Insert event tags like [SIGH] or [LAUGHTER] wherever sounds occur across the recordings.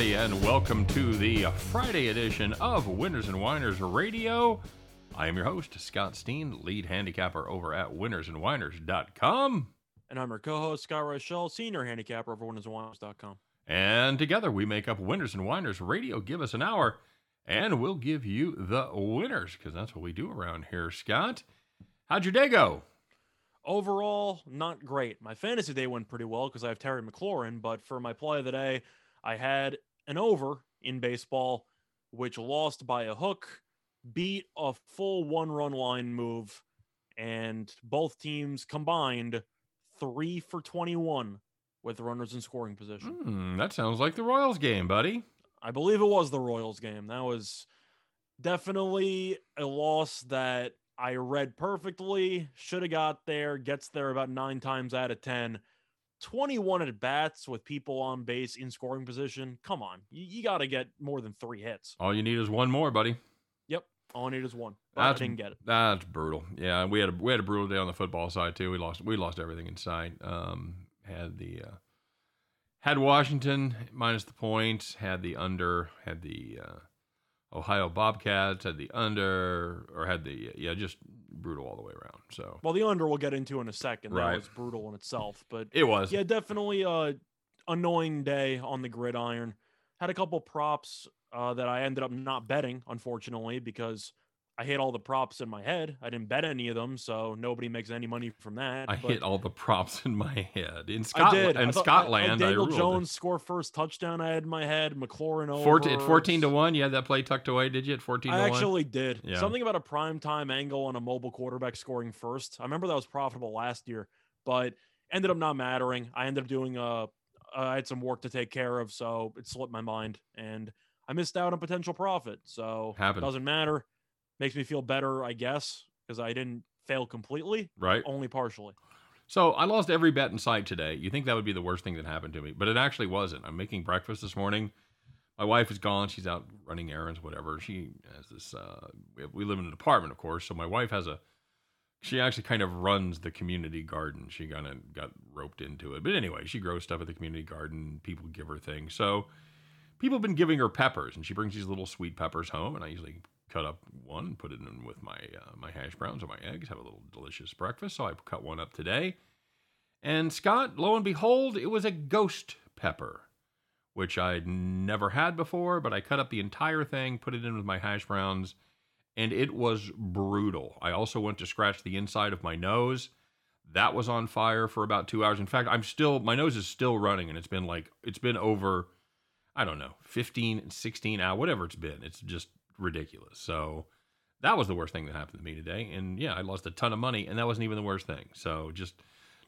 everybody, and welcome to the Friday edition of Winners and Whiners Radio. I am your host, Scott Steen, lead handicapper over at winnersandwhiners.com. And I'm your co-host, Scott Rochelle, senior handicapper over winnersandwhiners.com. And together we make up Winners and Whiners Radio. Give us an hour, and we'll give you the winners, because that's what we do around here, Scott. How'd your day go? Overall, not great. My fantasy day went pretty well because I have Terry McLaurin, but for my play of the day, I had an over in baseball, which lost by a hook, beat a full one run line move, and both teams combined three for 21 with runners in scoring position. Hmm, that sounds like the Royals game, buddy. I believe it was the Royals game. That was definitely a loss that I read perfectly, should have got there, gets there about nine times out of 10. 21 at bats with people on base in scoring position. Come on. You, you got to get more than three hits. All you need is one more, buddy. Yep. All I need is one. That's, I didn't get it. That's brutal. Yeah, we had a we had a brutal day on the football side too. We lost we lost everything in sight. Um, had the uh, had Washington minus the points. Had the under. Had the uh, Ohio Bobcats. Had the under or had the yeah just brutal all the way around. So Well, the under we'll get into in a second. Right. That was brutal in itself. But it was. yeah, definitely a annoying day on the gridiron. Had a couple props uh, that I ended up not betting, unfortunately, because I hit all the props in my head. I didn't bet any of them, so nobody makes any money from that. I but hit all the props in my head in I Scotland. In thought- I- I- Scotland, I, Daniel ruled it. Jones score first touchdown. I had in my head. McLaurin over 14, at 14 to 1 you had that play tucked away did you at 14 I to 1 I actually did. Yeah. Something about a prime time angle on a mobile quarterback scoring first. I remember that was profitable last year, but ended up not mattering. I ended up doing uh I had some work to take care of, so it slipped my mind and I missed out on potential profit. So Happened. doesn't matter. Makes me feel better, I guess, because I didn't fail completely, right only partially. So I lost every bet in sight today. You think that would be the worst thing that happened to me, but it actually wasn't. I'm making breakfast this morning. My wife is gone. She's out running errands, whatever. She has this. Uh, we, we live in an apartment, of course. So my wife has a. She actually kind of runs the community garden. She kind of got roped into it, but anyway, she grows stuff at the community garden. People give her things. So people have been giving her peppers, and she brings these little sweet peppers home, and I usually cut up one, put it in with my uh, my hash browns or my eggs, have a little delicious breakfast. So I cut one up today. And Scott, lo and behold, it was a ghost pepper, which I'd never had before, but I cut up the entire thing, put it in with my hash browns, and it was brutal. I also went to scratch the inside of my nose. That was on fire for about two hours. In fact, I'm still, my nose is still running, and it's been like, it's been over, I don't know, 15, 16 hours, whatever it's been. It's just ridiculous. So that was the worst thing that happened to me today. And yeah, I lost a ton of money, and that wasn't even the worst thing. So just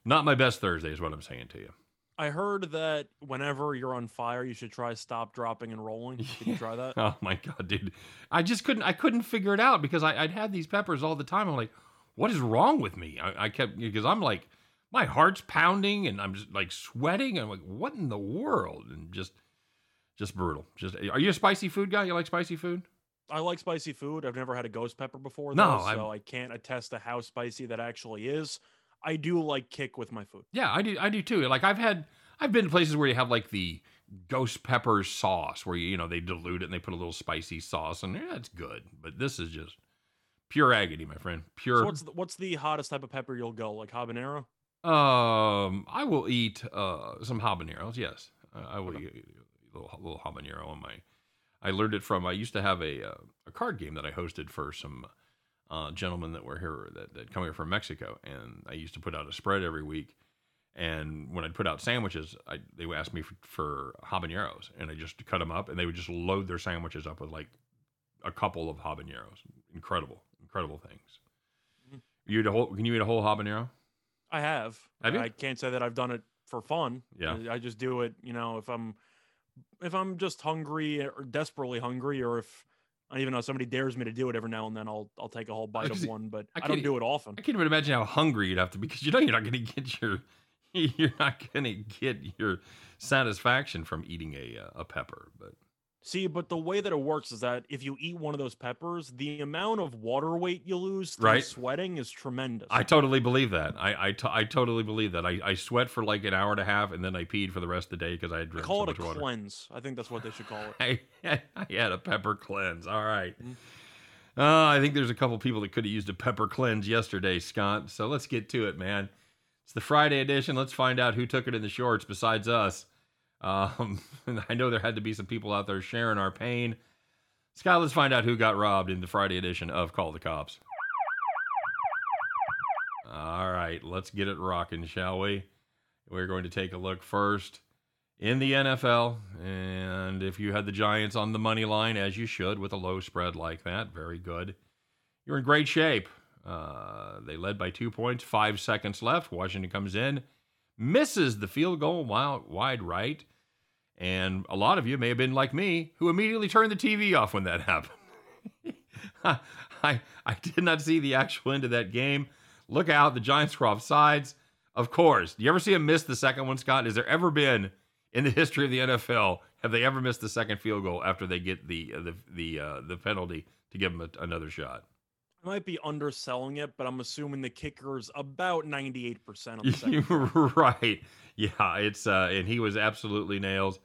not my best Thursday, is what I'm saying to you. I heard that whenever you're on fire, you should try stop, dropping, and rolling. [LAUGHS] Did you try that? Oh my god, dude! I just couldn't. I couldn't figure it out because I, I'd had these peppers all the time. I'm like, what is wrong with me? I, I kept because I'm like, my heart's pounding and I'm just like sweating. I'm like, what in the world? And just, just brutal. Just, are you a spicy food guy? You like spicy food? I like spicy food. I've never had a ghost pepper before, No, though, I'm- so I can't attest to how spicy that actually is. I do like kick with my food. Yeah, I do. I do too. Like I've had, I've been to places where you have like the ghost pepper sauce, where you you know they dilute it and they put a little spicy sauce, and yeah, it's good. But this is just pure agony, my friend. Pure. So what's the, what's the hottest type of pepper you'll go? Like habanero? Um, I will eat uh some habaneros. Yes, I I will Okay. eat a little, little habanero on my. I learned it from. I used to have a uh, a card game that I hosted for some uh, gentlemen that were here that that come here from Mexico, and I used to put out a spread every week. And when I'd put out sandwiches, I they would ask me for, for habaneros, and I just cut them up, and they would just load their sandwiches up with like a couple of habaneros. Incredible, incredible things. Mhm. You eat a whole? Can you eat a whole habanero? I have. Have you? I can't say that I've done it for fun. Yeah. I just do it, you know, if I'm if I'm just hungry or desperately hungry, or if I even know somebody dares me to do it every now and then, I'll I'll take a whole bite of one. But I I, don't do it often. I can't even imagine how hungry you'd have to be because you know you're not going to get your [LAUGHS] you're not going to get your satisfaction from eating a uh, a pepper. But See, but the way that it works is that if you eat one of those peppers, the amount of water weight you lose through Right. sweating is tremendous. I totally believe that. I I, totally believe that. I, I sweat for like an hour and a half, and then I peed for the rest of the day because I had drank call it a much cleanse. I think that's what they should call it. [LAUGHS] I, I had a pepper cleanse. All right. Mm. Uh, I think there's a couple people that could have used a pepper cleanse yesterday, Scott. So let's get to it, man. It's the Friday edition. Let's find out who took it in the shorts besides us. Um, [LAUGHS] I know there had to be some people out there sharing our pain. Scott, let's find out who got robbed in the Friday edition of Call the Cops. All right, let's get it rocking, shall we? We're going to take a look first in the NFL. And if you had the Giants on the money line, as you should with a low spread like that, very good. You're in great shape. Uh, they led by two points, five seconds left. Washington comes in, misses the field goal wide right. And a lot of you may have been like me, who immediately turned the TV off when that [LAUGHS] happened. [LAUGHS] I, I did not see the actual end of that game. Look out, the Giants were off sides. Of course. Do you ever see him miss the second one, Scott? Has there ever been in the history of the NFL have they ever missed the second field goal after they get the the the uh, the penalty to give them a, another shot? I might be underselling it, but I'm assuming the kicker's about 98% of the second. [LAUGHS] Right. Yeah, it's uh, and he was absolutely nails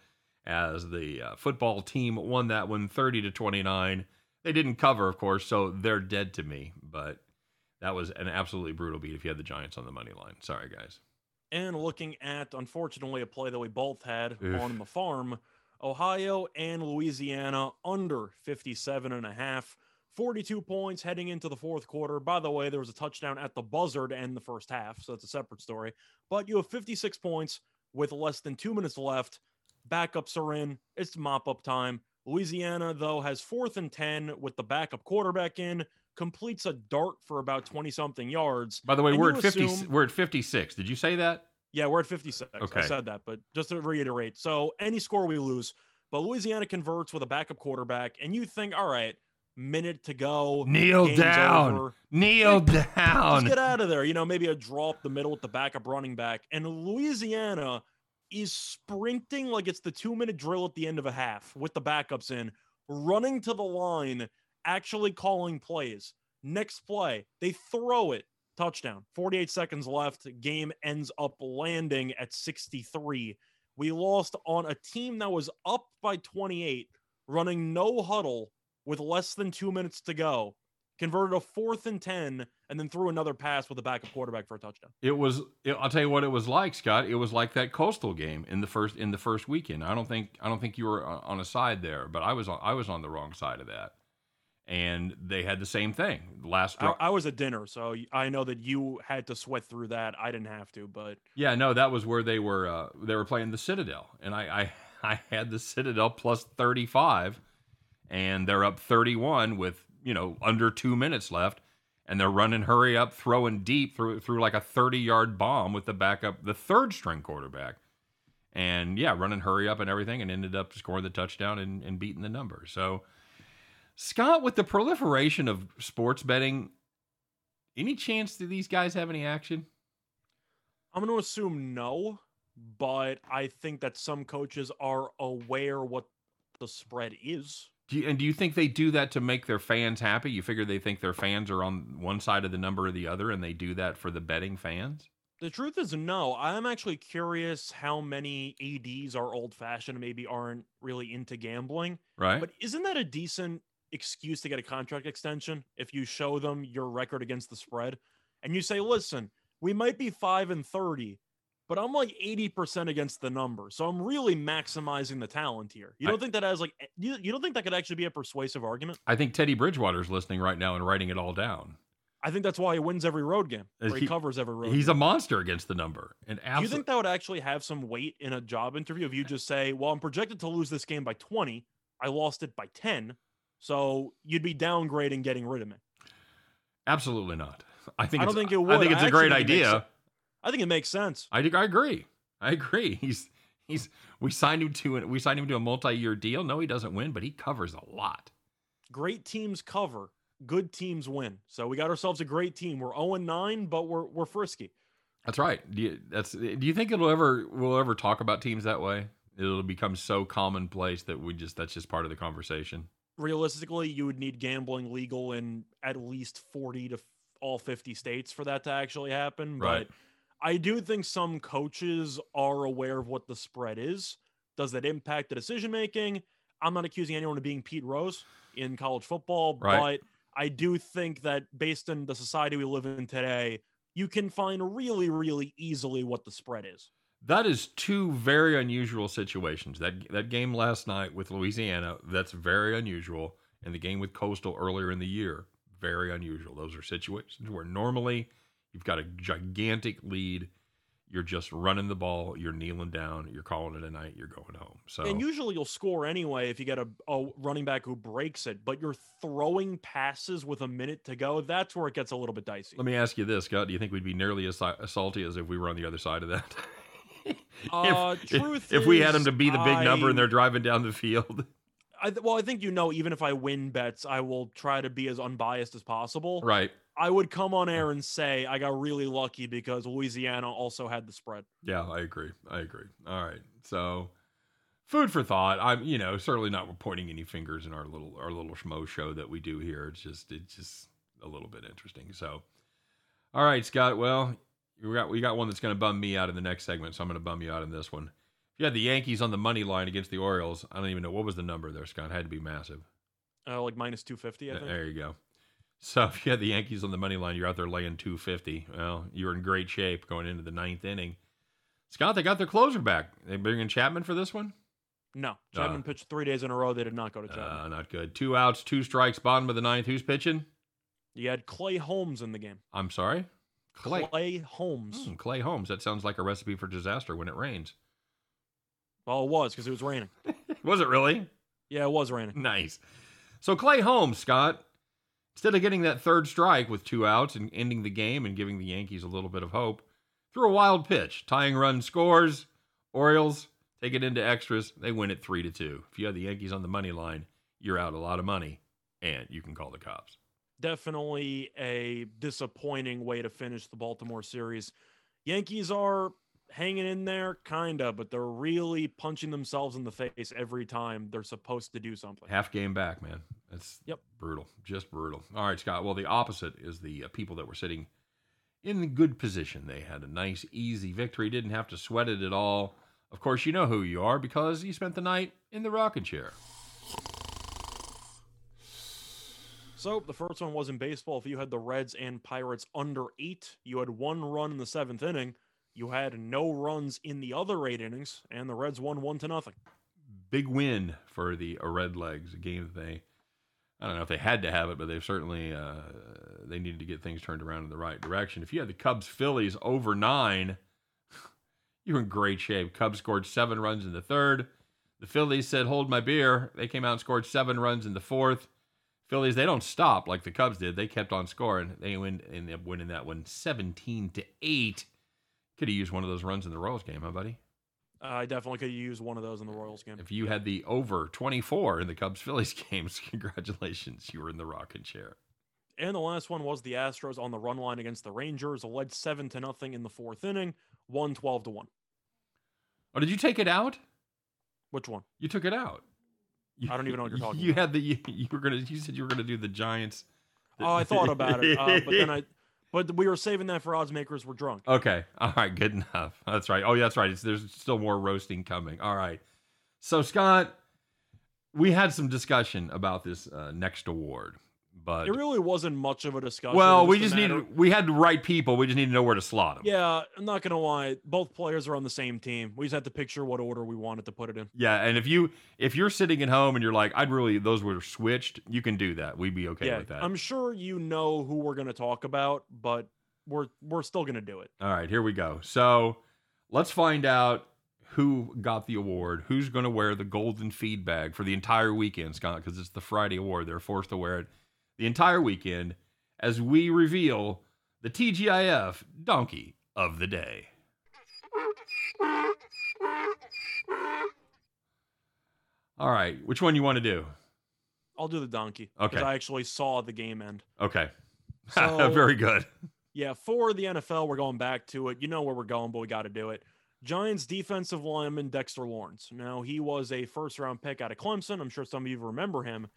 as the uh, football team won that one 30 to 29. They didn't cover, of course, so they're dead to me. But that was an absolutely brutal beat if you had the Giants on the money line. Sorry, guys. And looking at, unfortunately, a play that we both had Oof. on the farm, Ohio and Louisiana under 57 and a half. 42 points heading into the fourth quarter. By the way, there was a touchdown at the buzzer to end the first half, so that's a separate story. But you have 56 points with less than two minutes left. Backups are in. It's mop up time. Louisiana, though, has fourth and 10 with the backup quarterback in, completes a dart for about 20 something yards. By the way, And we're at 50 assume- we're at 56. Did you say that? Yeah, we're at 56. Okay. I said that, but just to reiterate. So any score we lose, but Louisiana converts with a backup quarterback, and you think, all right, minute to go. Kneel down. over. Kneel Just down. get out of there. You know, maybe a draw up the middle with the backup running back. And Louisiana is sprinting like it's the two minute drill at the end of a half with the backups in, running to the line, actually calling plays. Next play, they throw it. Touchdown. 48 seconds left. Game ends up landing at 63. We lost on a team that was up by 28, running no huddle with less than two minutes to go converted a fourth and 10 and then threw another pass with a backup quarterback for a touchdown. It was. It, I'll tell you what it was like, Scott. It was like that coastal game in the first in the first weekend. I don't think I don't think you were on a side there, but I was on I was on the wrong side of that. And they had the same thing. Last I. I was at dinner, so I know that you had to sweat through that. I didn't have to, but Yeah, no, that was where they were. Uh, they were playing the Citadel, and I, I, [LAUGHS] I had the Citadel plus thirty five, and they're up thirty one with you know under two minutes left, and they're running hurry up, throwing deep through through like a thirty yard bomb with the backup, the third string quarterback, and yeah, running hurry up and everything, and ended up scoring the touchdown and, and beating the number. So, Scott, with the proliferation of sports betting, any chance do these guys have any action? I'm going to assume no. But I think that some coaches are aware what the spread is. Do you, and do you think they do that to make their fans happy? You figure they think their fans are on one side of the number or the other, and they do that for the betting fans? The truth is, no. I'm actually curious how many ADs are old fashioned and maybe aren't really into gambling. Right? But isn't that a decent excuse to get a contract extension if you show them your record against the spread and you say, listen, we might be 5 and 30, but I'm like 80% against the number. So I'm really maximizing the talent here. You don't think that has like you, you don't think that could actually be a persuasive argument? I think Teddy Bridgewater's listening right now and writing it all down. I think that's why he wins every road game. Or he, he- covers every road He's a monster against the number. And Do you think that would actually have some weight in a job interview if you just say, "Well, I'm projected to lose this game by 20. I lost it by 10." So you'd be downgrading getting rid of me. absolutely not. I think I don't it's, think it would. I think it's I a great idea. I think it makes sense. I I agree. I agree. [LAUGHS] He's he's we signed him to an, we signed him to a multi-year deal. No, he doesn't win, but he covers a lot. Great teams cover, good teams win. So we got ourselves a great team. We're 0 9, but we're we're frisky. That's right. Do you, that's do you think it'll ever we'll ever talk about teams that way? It'll become so commonplace that we just that's just part of the conversation. Realistically, you would need gambling legal in at least 40 to all 50 states for that to actually happen. Right. But I do think some coaches are aware of what the spread is. Does that impact the decision making? I'm not accusing anyone of being Pete Rose in college football, Right. but I do think that based on the society we live in today, you can find really, really easily what the spread is. That is two very unusual situations. That that game last night with Louisiana, that's very unusual, and the game with Coastal earlier in the year, very unusual. Those are situations where normally you've got a gigantic lead, you're just running the ball, you're kneeling down, you're calling it a night, you're going home. So And usually you'll score anyway if you get a, a running back who breaks it, but you're throwing passes with a minute to go. That's where it gets a little bit dicey. let me ask you this, Scott: Do you think we'd be nearly as, salty as if we were on the other side of that? [LAUGHS] Uh, if, truth if we had them to be the big number and they're driving down the field, [LAUGHS] I, th- well, I think you know, even if I win bets, I will try to be as unbiased as possible. right? I would come on air and say I got really lucky because Louisiana also had the spread. Yeah, I agree. I agree. All right. So, food for thought. I'm, you know, certainly not pointing any fingers in our little our little schmo show that we do here. It's just it's just a little bit interesting. So, all right, Scott. Well, we got we got one that's going to bum me out in the next segment, so I'm going to bum you out in this one. If you had the Yankees on the money line against the Orioles, I don't even know what was the number there, Scott. It had to be massive. Uh, like minus 250, I think. There you go. So if you had the Yankees on the money line, you're out there laying 250. Well, you're in great shape going into the ninth inning. Scott, they got their closer back. They bring in Chapman for this one. No, Chapman Uh, pitched three days in a row. They did not go to Chapman. Uh, not good. Two outs, two strikes, bottom of the ninth. Who's pitching? you had Clay Holmes in the game. I'm sorry. Clay. Clay Holmes. Hmm, Clay Holmes. That sounds like a recipe for disaster when it rains. Well, it was because it was raining. [LAUGHS] Was it really? Yeah, it was raining. Nice. So Clay Holmes, Scott, instead of getting that third strike with two outs and ending the game and giving the Yankees a little bit of hope, threw a wild pitch, tying run scores. Orioles take it into extras. They win it three to two. If you have the Yankees on the money line, you're out a lot of money, and you can call the cops. Definitely a disappointing way to finish the Baltimore series. Yankees are hanging in there, kinda, but they're really punching themselves in the face every time they're supposed to do something. Half game back, man. That's Yep. brutal, just brutal. All right, Scott. Well, the opposite is the uh, people that were sitting in the good position. They had a nice, easy victory. Didn't have to sweat it at all. Of course, you know who you are because you spent the night in the rocking chair. So the first one was in baseball. If you had the Reds and Pirates under eight, you had one run in the seventh inning. You had no runs in the other eight innings, and the Reds won one to nothing. Big win for the Red Legs, a game that they. I don't know if they had to have it, but they've certainly uh, they needed to get things turned around in the right direction. If you had the Cubs Phillies over nine, [LAUGHS] you're in great shape. Cubs scored seven runs in the third. The Phillies said, "Hold my beer." They came out and scored seven runs in the fourth. Phillies they don't stop like the Cubs did. They kept on scoring. They win ended up winning that one 17 to eight. Could have used one of those runs in the Royals game, huh, buddy? I definitely could use one of those in the Royals game. If you had the over 24 in the Cubs Phillies [LAUGHS] games, congratulations. You were in the rocking chair. And the last one was the Astros on the run line against the Rangers, led seven to nothing in the fourth inning, won twelve to one. Oh, did you take it out? Which one? You took it out. You- I don't even know what you're [LAUGHS] talking You about. had the you, [LAUGHS] you were gonna you said you were gonna do the Giants. Oh, I thought about it, uh, but then I, but we were saving that for odds makers. We're drunk. Okay. [LAUGHS] All right. Good enough. That's right. Oh, yeah, that's right. It's, there's still more roasting coming. All right. So, Scott, we had some discussion about this uh, next award, but It really wasn't much of a discussion. well, we just matter- need we had the right people. We just need to know where to slot them. Yeah, I'm not gonna lie. Both players are on the same team. We just had to picture what order we wanted to put it in. Yeah, and if you if you're sitting at home and you're like, I'd really those were switched, you can do that. We'd be okay yeah, with that. I'm sure you know who we're gonna talk about, but we're we're still gonna do it. All right, here we go. So let's find out who got the award, who's going to wear the golden feed bag for the entire weekend, Scott, because it's the Friday award. They're forced to wear it the entire weekend as we reveal the TGIF Donkey of the Day. All right, which one you want to do? I'll do the donkey. Okay. I actually saw the game end. Okay. [LAUGHS] So- Very good. Yeah, for the NFL, we're going back to it. You know where we're going, but we got to do it. Giants defensive lineman Dexter Lawrence. Now, he was a first round pick out of Clemson. I'm sure some of you remember him.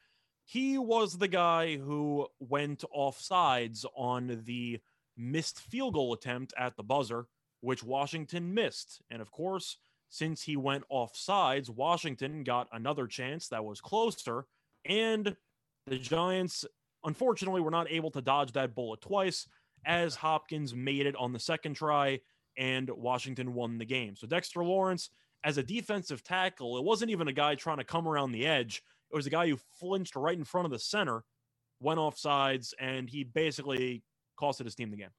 He was the guy who went off sides on the missed field goal attempt at the buzzer, which Washington missed. And of course, since he went off sides, Washington got another chance that was closer. And the Giants, unfortunately, were not able to dodge that bullet twice as Hopkins made it on the second try and Washington won the game. So Dexter Lawrence, as a defensive tackle, it wasn't even a guy trying to come around the edge. It was a guy who flinched right in front of the center, went off sides, and he basically costed his team the game.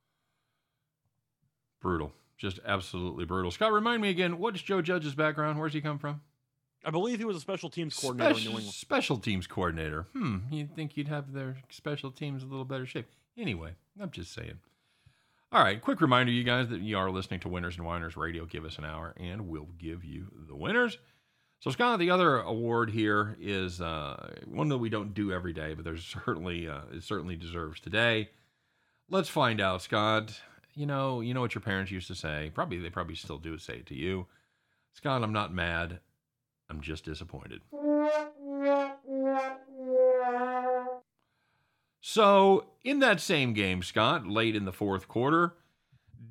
Brutal. Just absolutely brutal. Scott, remind me again, what's Joe Judge's background? Where's he come from? I believe he was a special teams coordinator special, in New England. Special teams coordinator. Hmm. You'd think you'd have their special teams a little better shape. Anyway, I'm just saying. All right, quick reminder, you guys, that you are listening to Winners and Whiners Radio. Give us an hour, and we'll give you the winners. So, Scott, the other award here is uh, one that we don't do every day, but there's [LAUGHS] certainly uh, it certainly deserves today. Let's find out, Scott. You know, you know what your parents used to say. Probably they probably still do say it to you, Scott. I'm not mad. I'm just disappointed. So, in that same game, Scott, late in the fourth quarter,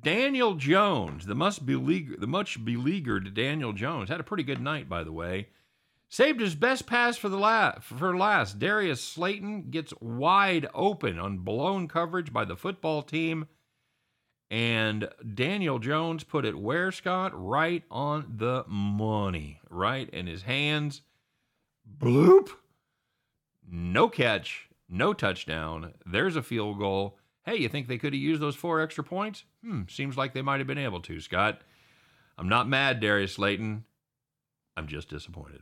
Daniel Jones, the must beleaguered, the much beleaguered Daniel Jones, had a pretty good night, by the way. Saved his best pass for the. For last, Darius Slayton gets wide open on blown coverage by the football team, and Daniel Jones put it where Scott right on the money, right in his hands. Bloop. No catch no touchdown. There's a field goal. Hey, you think they could have used those four extra points? Hmm, seems like they might have been able to, Scott. I'm not mad, Darius Slayton. I'm just disappointed.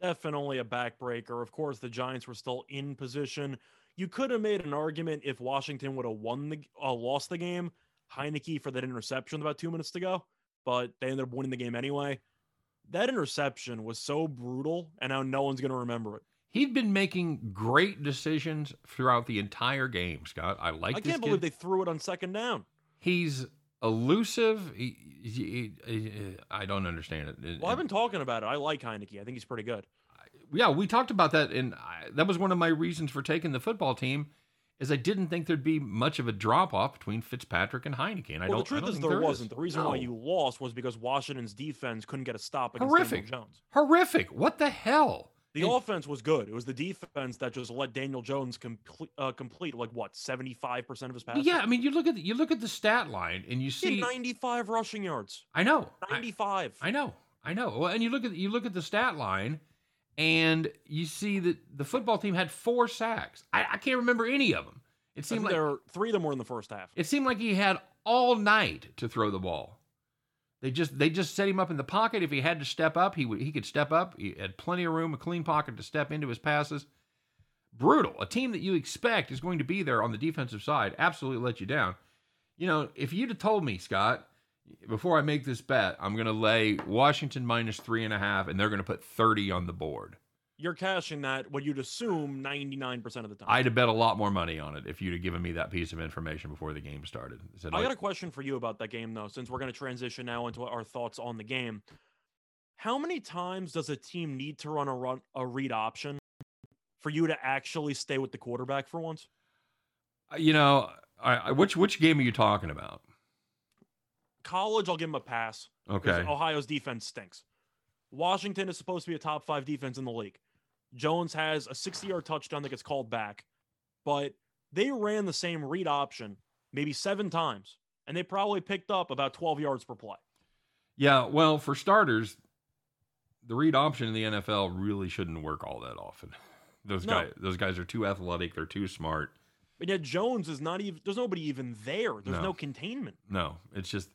Definitely a backbreaker. Of course, the Giants were still in position. You could have made an argument if Washington would have won the uh, lost the game. Heinicke for that interception about two minutes to go, but they ended up winning the game anyway. That interception was so brutal, and now no one's going to remember it. He'd been making great decisions throughout the entire game, Scott. I like. I can't believe they threw it on second down. He's elusive. He, he, he, I don't understand it. Well, I've been talking about it. I like Heinicke. I think he's pretty good. Yeah, we talked about that, and I, that was one of my reasons for taking the football team. Is I didn't think there'd be much of a drop off between Fitzpatrick and Heinicke. And I well, don't. The truth don't is, there, there wasn't. Is. The reason no. why you lost was because Washington's defense couldn't get a stop against Horrific. Daniel Jones. Horrific. What the hell? The and, offense was good. It was the defense that just let Daniel Jones complete, uh, complete like what seventy five percent of his passes. Yeah, I mean, you look at the, you look at the stat line and you see ninety five rushing yards. I know ninety five. I, I, know, I know. Well, and you look at you look at the stat line, and you see that the football team had four sacks. I, I can't remember any of them. It seemed like there were, three of them were in the first half. It seemed like he had all night to throw the ball. They just they just set him up in the pocket. If he had to step up, he would he could step up. He had plenty of room, a clean pocket to step into his passes. Brutal. A team that you expect is going to be there on the defensive side absolutely let you down. You know, if you'd have told me, Scott, before I make this bet, I'm going to lay Washington minus three and a half, and they're going to put 30 on the board. You're cashing that what you'd assume 99% of the time. I'd have bet a lot more money on it if you'd have given me that piece of information before the game started. Said, I got a question for you about that game, though, since we're going to transition now into our thoughts on the game. How many times does a team need to run a run a read option for you to actually stay with the quarterback for once? Uh, you know, I, I, which which game are you talking about? College, I'll give him a pass. Okay. Ohio's defense stinks. Washington is supposed to be a top five defense in the league. Jones has a 60 yard touchdown that gets called back, but they ran the same read option maybe seven times, and they probably picked up about 12 yards per play. Yeah, well, for starters, the read option in the NFL really shouldn't work all that often. [LAUGHS] Those no. guys, those guys are too athletic. They're too smart. But yet Jones is not even. There's nobody even there. There's no, no containment. No, it's just,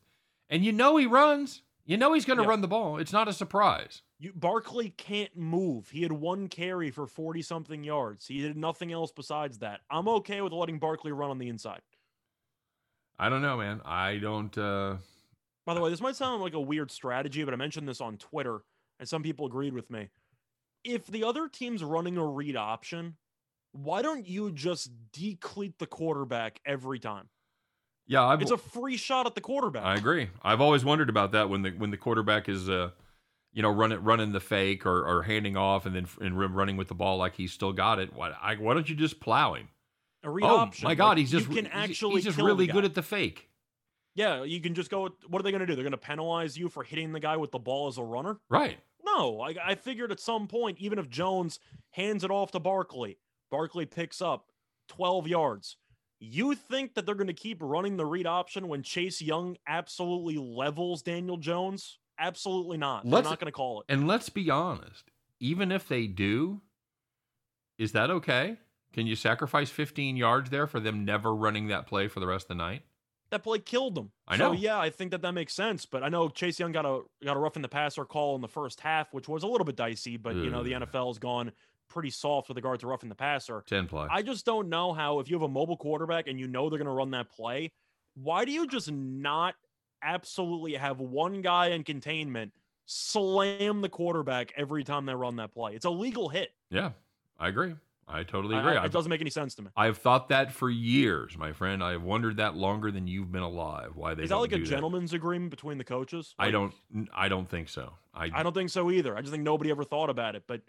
and you know he runs. You know he's going to run the ball. It's not a surprise. You, Barkley can't move. He had one carry for 40 something yards. He did nothing else besides that. I'm okay with letting Barkley run on the inside. I don't know, man. I don't. uh By the way, this might sound like a weird strategy, but I mentioned this on Twitter, and some people agreed with me. If the other team's running a read option, why don't you just decleat the quarterback every time? Yeah, I've, It's a free shot at the quarterback. I agree. I've always wondered about that when the when the quarterback is uh, you know, running running the fake or, or handing off and then and running with the ball like he's still got it. Why I, why don't you just plow him? a read oh option. my God, like, he's just can actually he's just really good at the fake. Yeah, you can just go. What are they going to do? They're going to penalize you for hitting the guy with the ball as a runner? Right. No, I, I figured at some point, even if Jones hands it off to Barkley, Barkley picks up 12 yards. You think that they're going to keep running the read option when Chase Young absolutely levels Daniel Jones? Absolutely not. They're not going to call it. And let's be honest, even if they do, is that okay? Can you sacrifice 15 yards there for them never running that play for the rest of the night? That play killed them. I So know. yeah, I think that that makes sense. But I know Chase Young got a got a rough in the passer call in the first half, which was a little bit dicey. But you know the NFL has gone pretty soft with regard to rough in the passer. 10 play. I just don't know how if you have a mobile quarterback and you know they're going to run that play, why do you just not absolutely have one guy in containment slam the quarterback every time they run that play? It's a legal hit. yeah, I agree. I totally agree. I- it I've, doesn't make any sense to me. I've thought that for years, my friend. I've wondered that longer than you've been alive. Why they Is that like a do that. gentleman's agreement between the coaches? I don't. I don't think so. I, I don't think so either. I just think nobody ever thought about it. But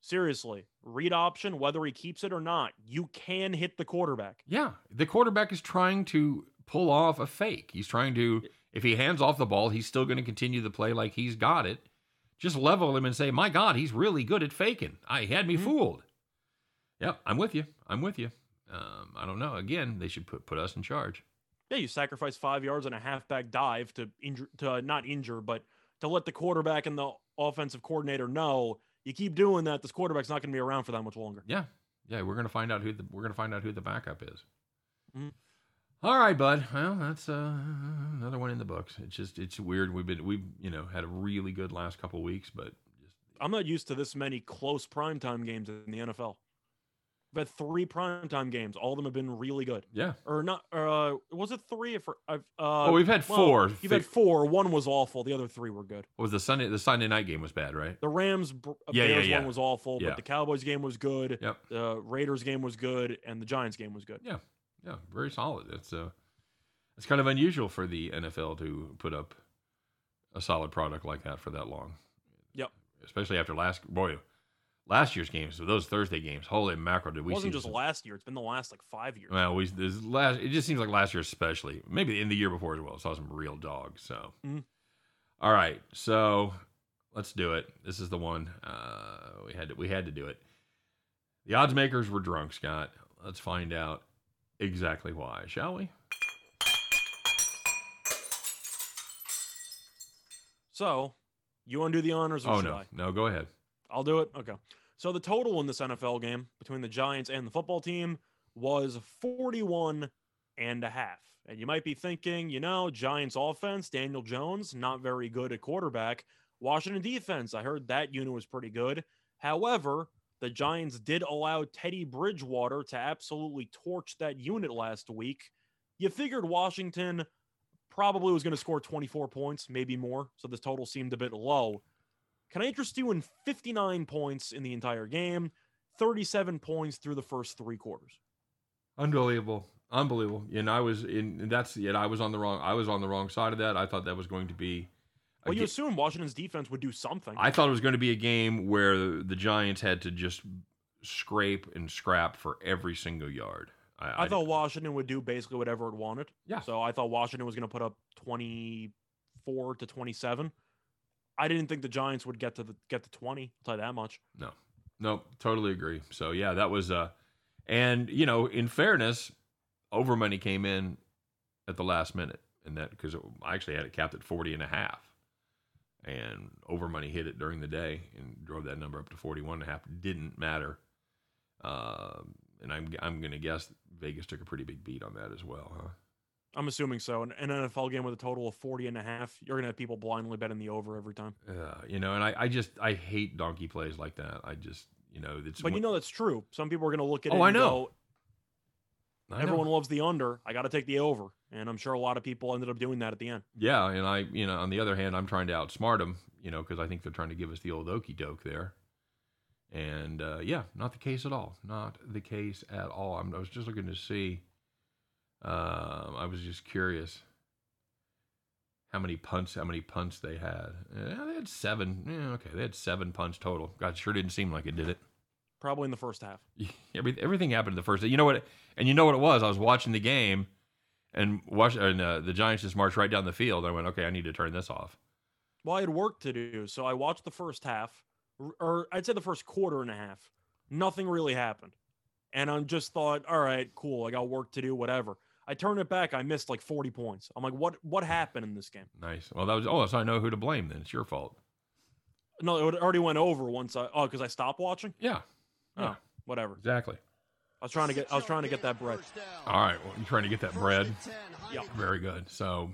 seriously, read option, whether he keeps it or not, you can hit the quarterback. Yeah, the quarterback is trying to pull off a fake. He's trying to. If he hands off the ball, he's still going to continue the play like he's got it. Just level him and say, "My God, he's really good at faking. I had me Mhm. fooled." Yep, I'm with you. I'm with you. Um, I don't know. Again, they should put put us in charge. Yeah, you sacrifice five yards on a halfback dive to injure, to uh, not injure, but to let the quarterback and the offensive coordinator know you keep doing that. This quarterback's not going to be around for that much longer. Yeah, yeah. We're gonna find out who the we're gonna find out who the backup is. Mhm. All right, bud. Well, that's uh, another one in the books. It's just it's weird. We've been we've you know had a really good last couple weeks, but just I'm not used to this many close primetime games in the NFL. Had three primetime games. All of them have been really good. yeah. Or not? Uh, was it three? If I've uh, well, we've had well, four. You've had four. One was awful. The other three were good. What was the Sunday? The Sunday night game was bad, right? The Rams uh, Yeah, yeah, yeah. one was awful, Yeah. but the Cowboys game was good. Yep. The Raiders game was good, and the Giants game was good. Yeah, yeah, very solid. It's uh, it's kind of unusual for the NFL to put up a solid product like that for that long. Yep. Especially after last boy, last year's games, so those Thursday games. Holy mackerel! Did It we wasn't see just some- last year; it's been the last like five years. Well, we this last. It just seems like last year, especially maybe in the year before as well. Saw some real dogs. So, Mhm. All right. So let's do it. This is the one uh, we had. To, we had to do it. The odds makers were drunk, Scott. Let's find out exactly why, shall we? So, you want to do the honors, or Oh should no, I? no. Go ahead. I'll do it. Okay. So the total in this NFL game between the Giants and the football team was 41 and a half. And you might be thinking, you know, Giants offense, Daniel Jones, not very good at quarterback. Washington defense, I heard that unit was pretty good. However, the Giants did allow Teddy Bridgewater to absolutely torch that unit last week. You figured Washington probably was going to score 24 points, maybe more. So this total seemed a bit low. Can I interest you in 59 points in the entire game, 37 points through the first three quarters? Unbelievable. Unbelievable. And I was in that's yet I was on the wrong I was on the wrong side of that. I thought that was going to be Well, you assume Washington's defense would do something. I thought it was going to be a game where the Giants had to just scrape and scrap for every single yard. I, I thought Washington would do basically whatever it wanted. Yeah. So I thought Washington was going to put up 24 to 27. I didn't think the Giants would get to the get to 20. I'll tell you that much. no, no, totally agree. So yeah, that was uh and you know, in fairness, over money came in at the last minute and that because I actually had it capped at 40 and a half. And over money hit it during the day and drove that number up to 41 and a half. Didn't matter. Um, and I'm I'm to guess Vegas took a pretty big beat on that as well, huh? I'm assuming so. An, an NFL game with a total of 40 and a half, you're going to have people blindly betting the over every time. Yeah, you know, and I, I just I hate donkey plays like that. I just you know it's But you know that's true. Some people are going to look at it Oh, I know. go, I know. everyone loves the under. I got to take the over. And I'm sure a lot of people ended up doing that at the end. Yeah, and I, you know, on the other hand, I'm trying to outsmart them, you know, because I think they're trying to give us the old okey doke there. And uh, yeah, not the case at all. Not the case at all. I'm, I was just looking to see Um, I was just curious how many punts how many punts they had. Yeah, they had seven. Yeah, okay, they had seven punts total. God, sure didn't seem like it did it. Probably in the first half. [LAUGHS] Every, everything happened in the first. You know what? And you know what it was? I was watching the game, and watch and uh, the Giants just marched right down the field. I went, okay, I need to turn this off. Well, I had work to do, so I watched the first half, or I'd say the first quarter and a half. Nothing really happened, and I just thought, all right, cool. I got work to do, whatever. I turned it back. I missed like 40 points. I'm like, what? What happened in this game? Nice. Well, that was. Oh, so I know who to blame. Then it's your fault. No, it already went over once I. Oh, because I stopped watching. Yeah. Oh, whatever. Exactly. I was trying to get. I was trying to get that bread. All right. Well, you're trying to get that bread. Yeah. Very good. So,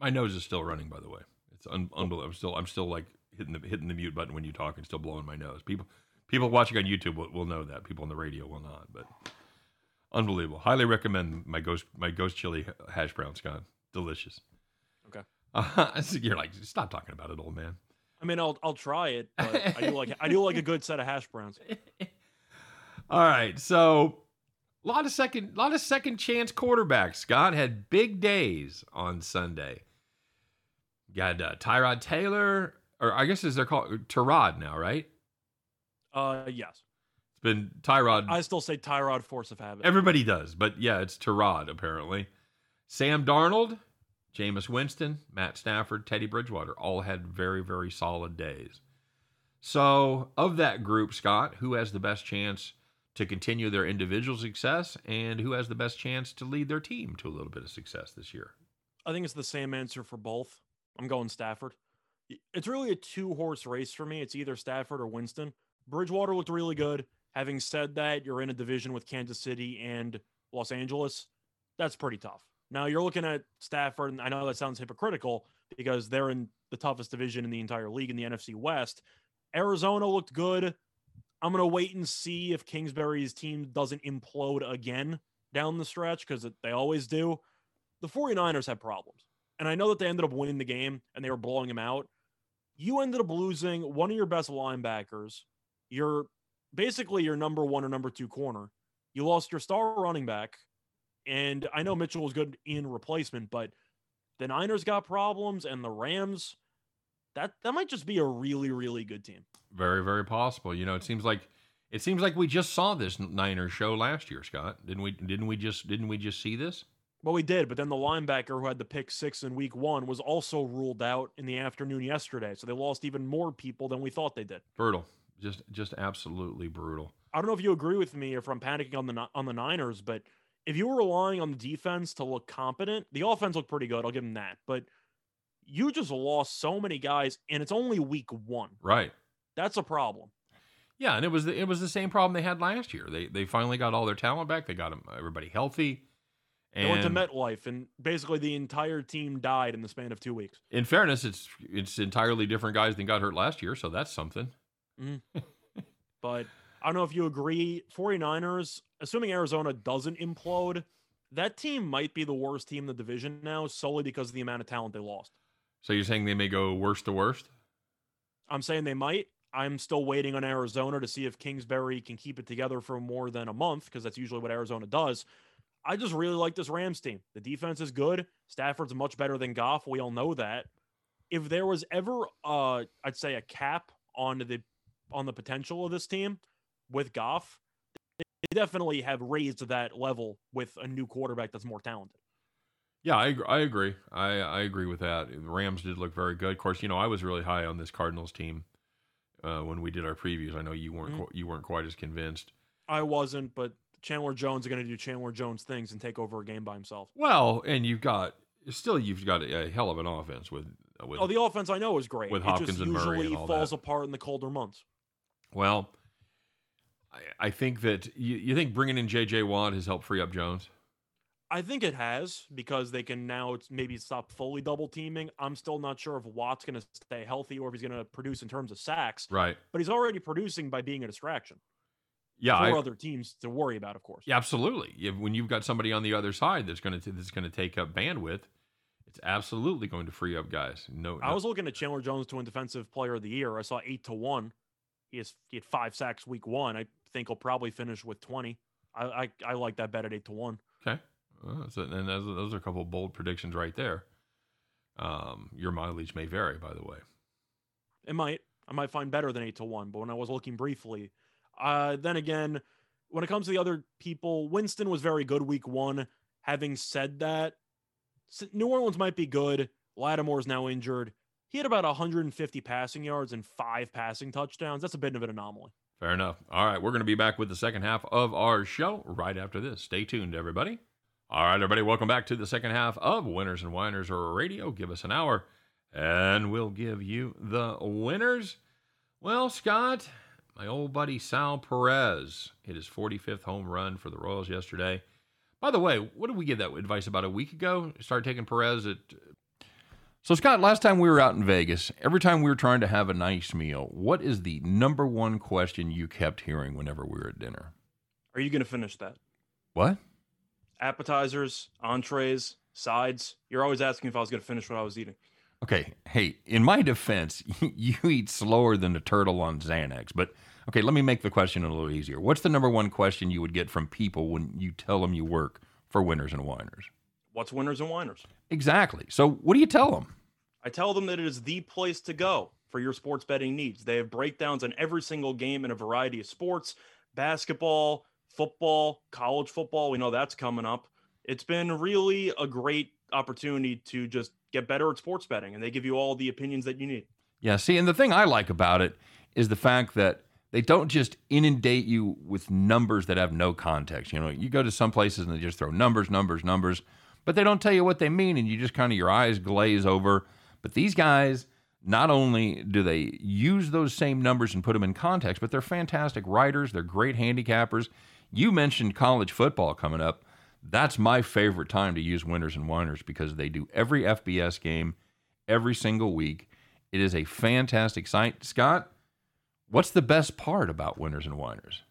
my nose is still running. By the way, it's un- unbelievable. I'm still. I'm still like hitting the hitting the mute button when you talk and still blowing my nose. People people watching on YouTube will, will know that. People on the radio will not. But unbelievable. Highly recommend my ghost my ghost chili hash brown, Scott. Delicious. Okay. [LAUGHS] Uh, you're like, stop talking about it, old man. I mean, I'll I'll try it, but I do like I do like a good set of hash browns. [LAUGHS] All right, so a lot of second, lot of second chance quarterbacks. Scott had big days on Sunday. Got uh, Tyrod Taylor, or I guess is they're called Tyrod now, right? Uh, yes. It's been Tyrod. I still say Tyrod, force of habit. Everybody does, but yeah, it's Tyrod apparently. Sam Darnold, Jameis Winston, Matt Stafford, Teddy Bridgewater all had very, very solid days. So, of that group, Scott, who has the best chance to continue their individual success and who has the best chance to lead their team to a little bit of success this year? I think it's the same answer for both. I'm going Stafford. It's really a two horse race for me. It's either Stafford or Winston. Bridgewater looked really good. Having said that, you're in a division with Kansas City and Los Angeles. That's pretty tough. Now you're looking at Stafford, and I know that sounds hypocritical because they're in the toughest division in the entire league in the NFC West. Arizona looked good. I'm going to wait and see if Kingsbury's team doesn't implode again down the stretch because they always do. The 49ers have problems. And I know that they ended up winning the game and they were blowing him out. You ended up losing one of your best linebackers. You're basically your number one or number two corner. You lost your star running back. And I know Mitchell was good in replacement, but the Niners got problems and the Rams, that that might just be a really, really good team. Very, very possible. You know, it seems like it seems like we just saw this Niners show last year, Scott. Didn't we? Didn't we just? Didn't we just see this? Well, we did, but then the linebacker who had the pick six in week one was also ruled out in the afternoon yesterday. So they lost even more people than we thought they did. Brutal, just just absolutely brutal. I don't know if you agree with me or if I'm panicking on the on the Niners, but if you were relying on the defense to look competent, the offense looked pretty good. I'll give them that, but you just lost so many guys, and it's only week one. Right. That's a problem. Yeah, and it was the, it was the same problem they had last year. They they finally got all their talent back. They got them, everybody healthy. And they went to MetLife, and basically the entire team died in the span of two weeks. In fairness, it's it's entirely different guys than got hurt last year, so that's something. Mm-hmm. but I don't know if you agree. 49ers, assuming Arizona doesn't implode, that team might be the worst team in the division now, solely because of the amount of talent they lost. So you're saying they may go worst to worst? I'm saying they might. I'm still waiting on Arizona to see if Kingsbury can keep it together for more than a month, because that's usually what Arizona does. I just really like this Rams team. The defense is good. Stafford's much better than Goff. We all know that. If there was ever, uh, I'd say, a cap on the on the potential of this team with Goff, they definitely have raised that level with a new quarterback that's more talented. Yeah, I I agree. I I agree with that. The Rams did look very good. Of course, you know I was really high on this Cardinals team uh, when we did our previews. I know you weren't mm-hmm. you weren't quite as convinced. I wasn't, but Chandler Jones is going to do Chandler Jones things and take over a game by himself. Well, and you've got still you've got a, a hell of an offense with, with oh the offense I know is great with Hopkins it just and usually Murray and all falls that. apart in the colder months. Well, I, I think that you, you think bringing in J.J. Watt has helped free up Jones. I think it has because they can now maybe stop fully double teaming. I'm still not sure if Watt's going to stay healthy or if he's going to produce in terms of sacks. Right. But he's already producing by being a distraction. Yeah, for I, other teams to worry about, of course. yeah, absolutely. If, when you've got somebody on the other side that's going to that's going to take up bandwidth, it's absolutely going to free up guys. No, I no- was looking at Chandler Jones to win Defensive Player of the Year. I saw eight to one. He has he had five sacks week one. I think he'll probably finish with twenty. I I, I like that bet at eight to one. okay. So, and those, those are a couple of bold predictions right there. Um, your mileage may vary, by the way. It might. I might find better than eight to one, but when I was looking briefly, uh, then again, when it comes to the other people, Winston was very good week one. Having said that, New Orleans might be good. Lattimore's now injured. He had about 150 passing yards and five passing touchdowns. That's a bit of an anomaly. Fair enough. All right, we're going to be back with the second half of our show right after this. Stay tuned, everybody. All right, everybody, welcome back to the second half of Winners and Whiners or Radio. Give us an hour and we'll give you the winners. Well, Scott, my old buddy Sal Perez hit his 45th home run for the Royals yesterday. By the way, what did we give that advice about a week ago? Start taking Perez at. So, Scott, last time we were out in Vegas, every time we were trying to have a nice meal, what is the number one question you kept hearing whenever we were at dinner? Are you going to finish that? What? Appetizers, entrees, sides. You're always asking if I was going to finish what I was eating. Okay, hey, in my defense, [LAUGHS] you eat slower than a turtle on Xanax. But okay, let me make the question a little easier. What's the number one question you would get from people when you tell them you work for Winners and Whiners? What's Winners and Whiners? Exactly. So, what do you tell them? I tell them that it is the place to go for your sports betting needs. They have breakdowns on every single game in a variety of sports basketball, football, college football. We know that's coming up. It's been really a great opportunity to just get better at sports betting and they give you all the opinions that you need. Yeah, see, and the thing I like about it is the fact that they don't just inundate you with numbers that have no context. You know, you go to some places and they just throw numbers, numbers, numbers, but they don't tell you what they mean and you just kind of your eyes glaze over. But these guys, not only do they use those same numbers and put them in context, but they're fantastic writers, they're great handicappers. You mentioned college football coming up. That's my favorite time to use winners and whiners because they do every FBS game every single week. It is a fantastic site. Scott, what's the best part about winners and whiners?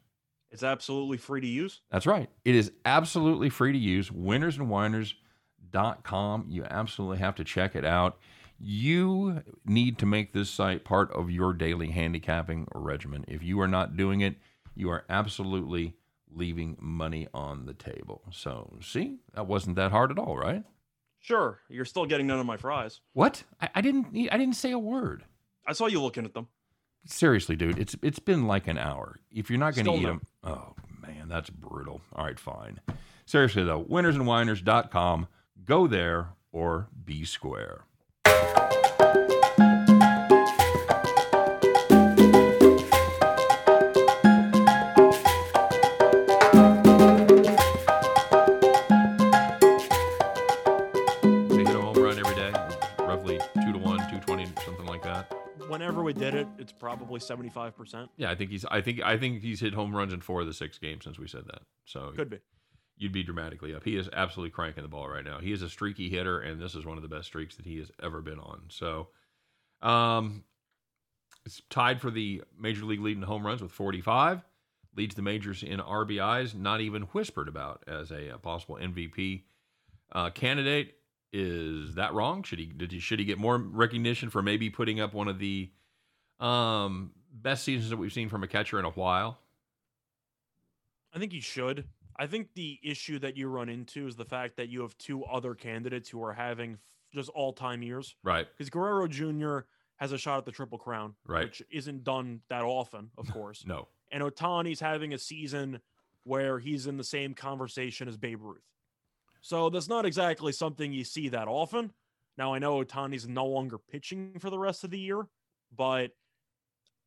It's absolutely free to use. That's right. It is absolutely free to use. Winnersandwhiners.com. You absolutely have to check it out. You need to make this site part of your daily handicapping regimen. If you are not doing it, you are absolutely leaving money on the table. So, see, that wasn't that hard at all, right? Sure, you're still getting none of my fries. What? I, I didn't. I didn't say a word. I saw you looking at them. Seriously, dude, it's it's been like an hour. If you're not going to eat no. them, oh man, that's brutal. All right, fine. Seriously though, winnersandwhiners.com. Go there or be square. They hit a home run every day, roughly two to one, two twenty, something like that. Whenever we did it, it's probably 75%. Yeah, I think he's. I think. I think he's hit home runs in four of the six games since we said that. So Could be. you'd be dramatically up. He is absolutely cranking the ball right now. He is a streaky hitter, and this is one of the best streaks that he has ever been on. So, um, it's tied for the major league lead in home runs with 45. Leads the majors in RBIs, not even whispered about as a, uh possible MVP uh, candidate. Is that wrong? Should he did he should he get more recognition for maybe putting up one of the um, best seasons that we've seen from a catcher in a while? I think he should. I think the issue that you run into is the fact that you have two other candidates who are having just all time years. Right. Because Guerrero Jr. has a shot at the Triple Crown, Right. which isn't done that often, of [LAUGHS] course. No. and Ohtani's having a season where he's in the same conversation as Babe Ruth. So that's not exactly something you see that often. Now I know Ohtani's no longer pitching for the rest of the year, but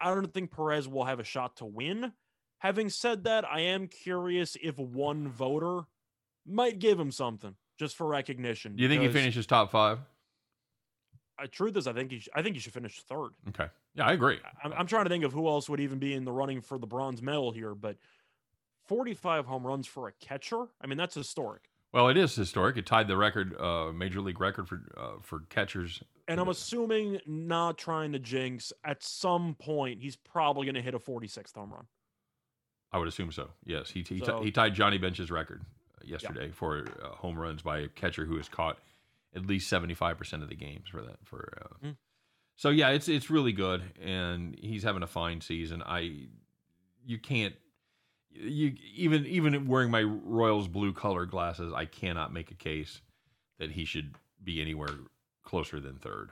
I don't think Perez will have a shot to win. Having said that, I am curious if one voter might give him something just for recognition. Do you think he finishes top five? Uh, truth is, I think he. Sh- I think he should finish third. Okay. Yeah, I agree. I'm, I'm trying to think of who else would even be in the running for the bronze medal here, but 45 home runs for a catcher. I mean, that's historic. Well, it is historic. It tied the record, uh, major league record for uh, for catchers. And I'm assuming, not trying to jinx, at some point he's probably going to hit a 46th home run. I would assume so. Yes, he he, So- he tied Johnny Bench's record uh, yesterday for uh, home runs by a catcher who has caught at least seventy five percent of the games for that. For uh, Mm. so yeah, it's it's really good, and he's having a fine season. I you can't you even even wearing my Royals blue color glasses, I cannot make a case that he should be anywhere closer than third.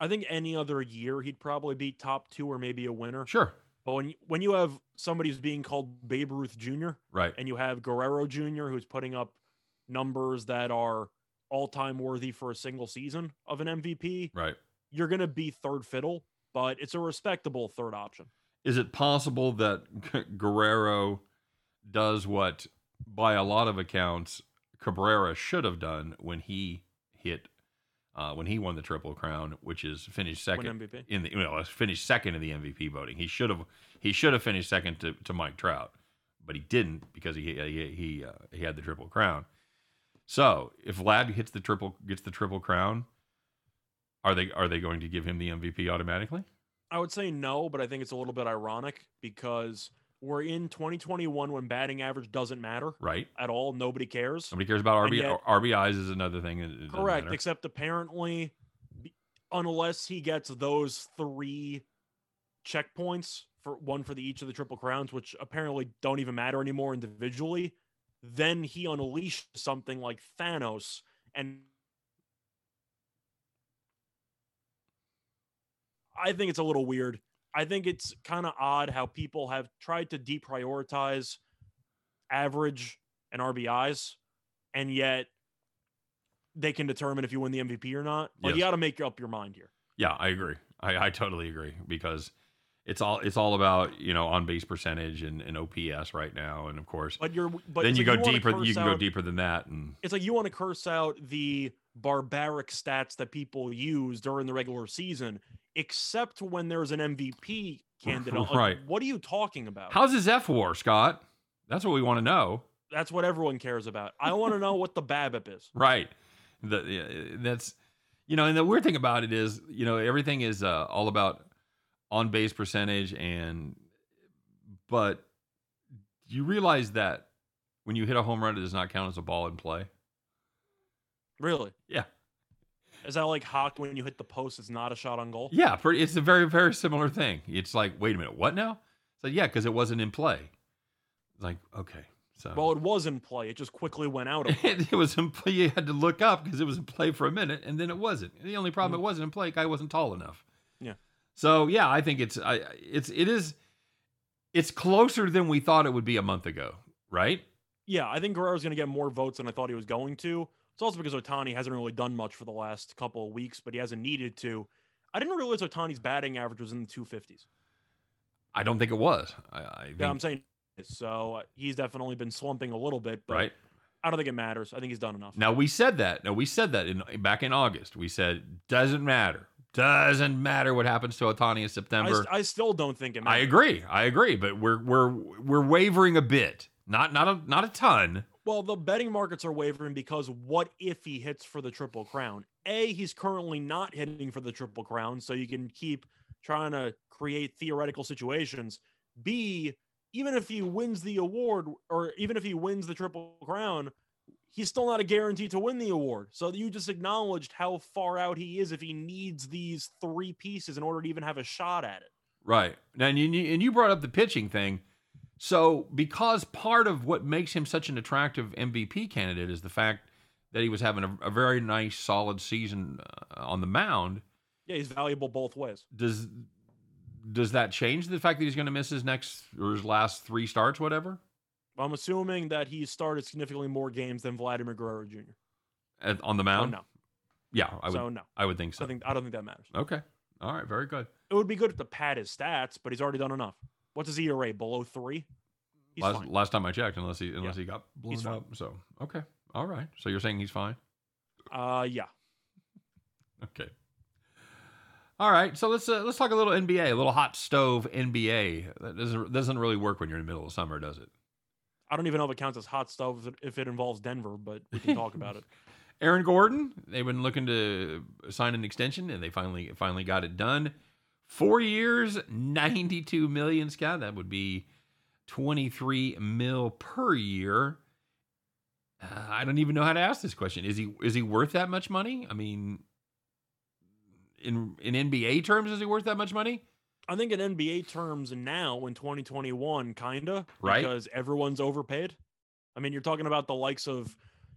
I think any other year he'd probably be top two or maybe a winner. Sure. But when when you have somebody who's being called Babe Ruth Jr. Right. and you have Guerrero Jr. who's putting up numbers that are all time worthy for a single season of an MVP, Right. you're going to be third fiddle, but it's a respectable third option. Is it possible that [LAUGHS] Guerrero does what, by a lot of accounts, Cabrera should have done when he hit, uh, when he won the Triple Crown, which is finished second in the, you know, finished second in the MVP voting. He should have, he should have finished second to, to Mike Trout, but he didn't because he he he, uh, he had the Triple Crown. So if Vlad hits the triple gets the Triple Crown, are they are they going to give him the MVP automatically? I would say no, but I think it's a little bit ironic because we're in 2021 when batting average doesn't matter Right. at all. Nobody cares. Nobody cares about RB, yet- RBIs is another thing. It, it doesn't Correct, matter. except apparently, unless he gets those three checkpoints for one for the each of the triple crowns, which apparently don't even matter anymore individually, then he unleashed something like Thanos and. I think it's a little weird. I think it's kind of odd how people have tried to deprioritize average and RBIs, and yet they can determine if you win the MVP or not. Like you got to make up your mind here. Yeah, I agree. I, I totally agree because it's all it's all about you know on base percentage and, and OPS right now, and of course But you're but then you like go wanna deeper. You can go deeper than that, and It's like you want to curse out the barbaric stats that people use during the regular season, except when there's an MVP candidate. Like, Right. What are you talking about? how's his fWAR, Scott? That's what we want to know. That's what everyone cares about. I want to know what the BABIP is. [LAUGHS] Right. The, yeah, that's you know, and the weird thing about it is, you know, everything is uh, all about on base percentage, and but you realize that when you hit a home run, it does not count as a ball in play. Really? Yeah. Is that like Hawk when you hit the post? It's not a shot on goal. Yeah, pretty, it's a very very similar thing. It's like, wait a minute, what now? So yeah, because it wasn't in play. Like okay, so Well, it was in play. It just quickly went out. [LAUGHS] It, was in play. You had to look up because it was in play for a minute, and then it wasn't. The only problem Mhm. it wasn't in play, guy wasn't tall enough. Yeah. So yeah, I think it's I it's it is it's closer than we thought it would be a month ago, right? yeah, I think Guerrero's going to get more votes than I thought he was going to. It's also because Ohtani hasn't really done much for the last couple of weeks, but he hasn't needed to. I didn't realize Ohtani's batting average was in the 250s. I don't think it was. I, I think, Yeah, I'm saying so. uh, He's definitely been slumping a little bit, but right I don't think it matters. I think he's done enough. now we said that. No, we said that in back in August. We said doesn't matter, doesn't matter what happens to Ohtani in September. st- I still don't think it matters. I agree. I agree. But we're we're we're wavering a bit. Not not a not a ton. Well, the betting markets are wavering because what if he hits for the triple crown? A, he's currently not hitting for the triple crown, so you can keep trying to create theoretical situations. B, even if he wins the award, or even if he wins the triple crown, he's still not a guarantee to win the award. So you just acknowledged how far out he is if he needs these three pieces in order to even have a shot at it. Right. Now, and you, and you brought up the pitching thing. So, because part of what makes him such an attractive MVP candidate is the fact that he was having a, a very nice, solid season uh, on the mound, Yeah, he's valuable both ways. does does that change the fact that he's going to miss his next or his last three starts, whatever, I'm assuming that he started significantly more games than Vladimir Guerrero Jr. at, on the So mound? no. Yeah, I would. so no. I would think so. I think I don't think that matters. okay. All right. Very good. It would be good to pad his stats, but he's already done enough. What's his ERA? Below three? He's last, fine. last time I checked, unless he unless he got blown He's fine. up. So okay. All right. So you're saying he's fine. Uh yeah. Okay. All right, so let's uh, let's talk a little NBA, a little hot stove NBA. That doesn't doesn't really work when you're in the middle of summer, does it? I don't even know if it counts as hot stove if it, if it involves Denver, but we can talk about it. [LAUGHS] [LAUGHS] Aaron Gordon, they've been looking to sign an extension, and they finally finally got it done. Four years, ninety two million. Scott, that would be twenty three mil per year. Uh, I don't even know how to ask this question. Is he is he worth that much money? I mean, in in NBA terms, is he worth that much money? I think in NBA terms now in 2021, kinda Right. because everyone's overpaid. I mean, you're talking about the likes of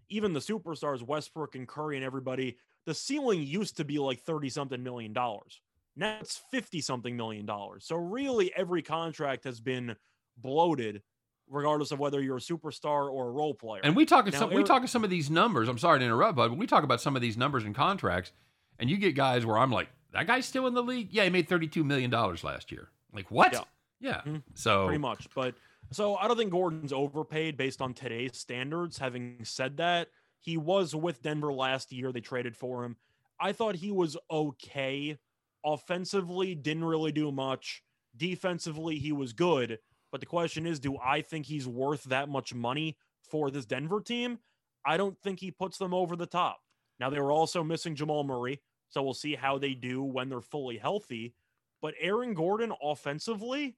even the superstars, Westbrook and Curry and everybody. The ceiling used to be like 30 something million dollars. Now it's 50 something million dollars. So really, every contract has been bloated, regardless of whether you're a superstar or a role player. And we talk Now, some we Eric- talk some of these numbers. I'm sorry to interrupt, but we talk about some of these numbers and contracts, and you get guys where I'm like, that guy's still in the league. Yeah, he made 32 million dollars last year. Like what? Yeah. Yeah. Mhm. So pretty much. But so I don't think Gordon's overpaid based on today's standards. Having said that, he was with Denver last year. They traded for him. I thought he was okay. Offensively, didn't really do much. Defensively, he was good. But the question is, do I think he's worth that much money for this Denver team? I don't think he puts them over the top. Now they were also missing Jamal Murray, so we'll see how they do when they're fully healthy. But Aaron Gordon offensively,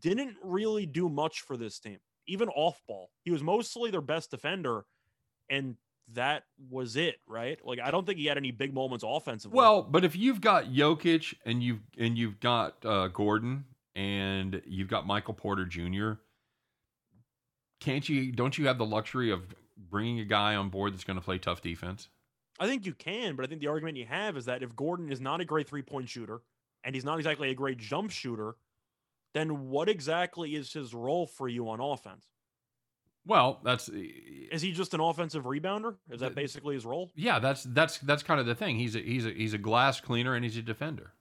didn't really do much for this team, even off ball. He was mostly their best defender, and that was it, right? Like I don't think he had any big moments offensively. well, but if you've got Jokic and you've and you've got uh, Gordon and you've got Michael Porter Jr., can't you? Don't you have the luxury of bringing a guy on board that's going to play tough defense? I think you can, but I think the argument you have is that if Gordon is not a great three point shooter and he's not exactly a great jump shooter, then what exactly is his role for you on offense? Well, that's uh, Is he just an offensive rebounder? Is that basically his role? yeah, that's that's that's kind of the thing. He's a he's a he's a glass cleaner and he's a defender.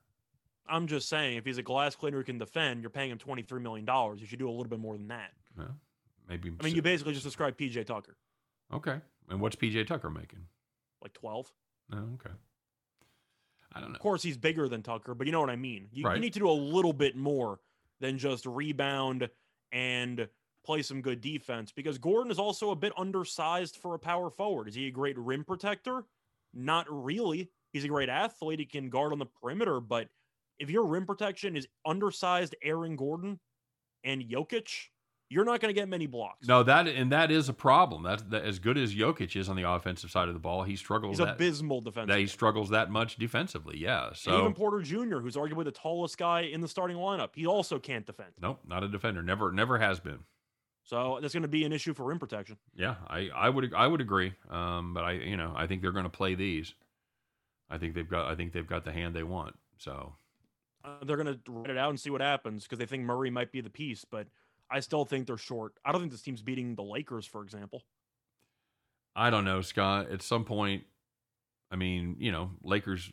I'm just saying, if he's a glass cleaner who can defend, you're paying him $23 million. You should do a little bit more than that. Yeah, maybe. I mean, you basically just described PJ Tucker, okay. And what's PJ Tucker making? like 12. Oh, okay. I don't know. Of course, he's bigger than Tucker, but you know what I mean. You, you need to do a little bit more than just rebound and play some good defense because Gordon is also a bit undersized for a power forward. Is he a great rim protector? Not really. He's a great athlete. He can guard on the perimeter, but if your rim protection is undersized Aaron Gordon and Jokic, you're not going to get many blocks. No, that and that is a problem. That's that, as good as Jokic is on the offensive side of the ball. He struggles He's that, abysmal that he struggles that much defensively. Yeah. And So even Porter Jr., who's arguably the tallest guy in the starting lineup, he also can't defend. nope, not a defender. Never never has been. So that's going to be an issue for rim protection. Yeah, I, I would I would agree. Um, but I you know I think they're going to play these. I think they've got I think they've got the hand they want. So Uh, they're going to write it out and see what happens because they think Murray might be the piece, but I still think they're short. I don't think this team's beating the Lakers, for example. I don't know, Scott. At some point, I mean, you know, Lakers.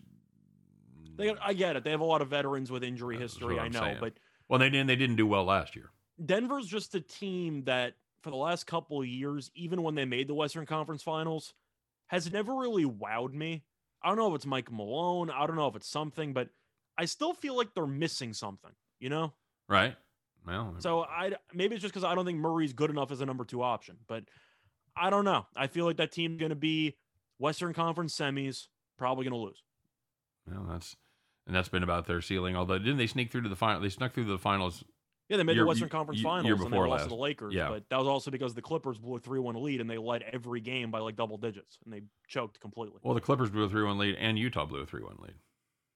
They, I get it. They have a lot of veterans with injury history. I know, saying. but well, they didn't they didn't do well last year. Denver's just a team that, for the last couple of years, even when they made the Western Conference Finals, has never really wowed me. I don't know if it's Mike Malone. I don't know if it's something, but I still feel like they're missing something. You know. Right. Well, So I maybe it's just because I don't think Murray's good enough as a number two option, but I don't know. I feel like that team's going to be Western Conference semis, probably going to lose. well, that's and that's been about their ceiling. Although didn't they sneak through to the final? They snuck through to the finals. Yeah, they made Year- the Western Conference year Finals and they lost last. to the Lakers, Yeah. but that was also because the Clippers blew a three-one lead and they led every game by like double digits and they choked completely. Well, the Clippers blew a three-one lead, and Utah blew a three-one lead.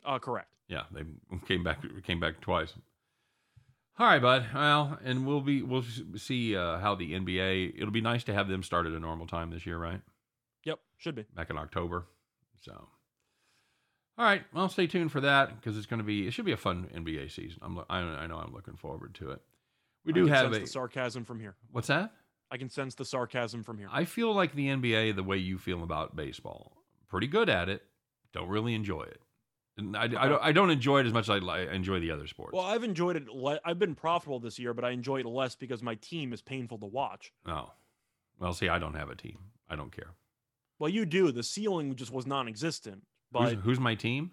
Uh, correct. Yeah, they came back came back twice. All right, bud. Well, and we'll be we'll see uh, how the NBA. It'll be nice to have them start at a normal time this year, right? Yep, should be. Back in October. So, all right. Well, stay tuned for that because it's going to be. It should be a fun NBA season. I'm. I, I know. I'm looking forward to it. We I do can have sense a. the sarcasm from here. What's that? I can sense the sarcasm from here. I feel like the NBA the way you feel about baseball. Pretty good at it. Don't really enjoy it. And I, I, don't, I don't enjoy it as much as I enjoy the other sports. well, I've enjoyed it. Le- I've been profitable this year, but I enjoy it less because my team is painful to watch. Oh. Well, see, I don't have a team. I don't care. Well, you do. The ceiling just was non-existent. But Who's, who's my team?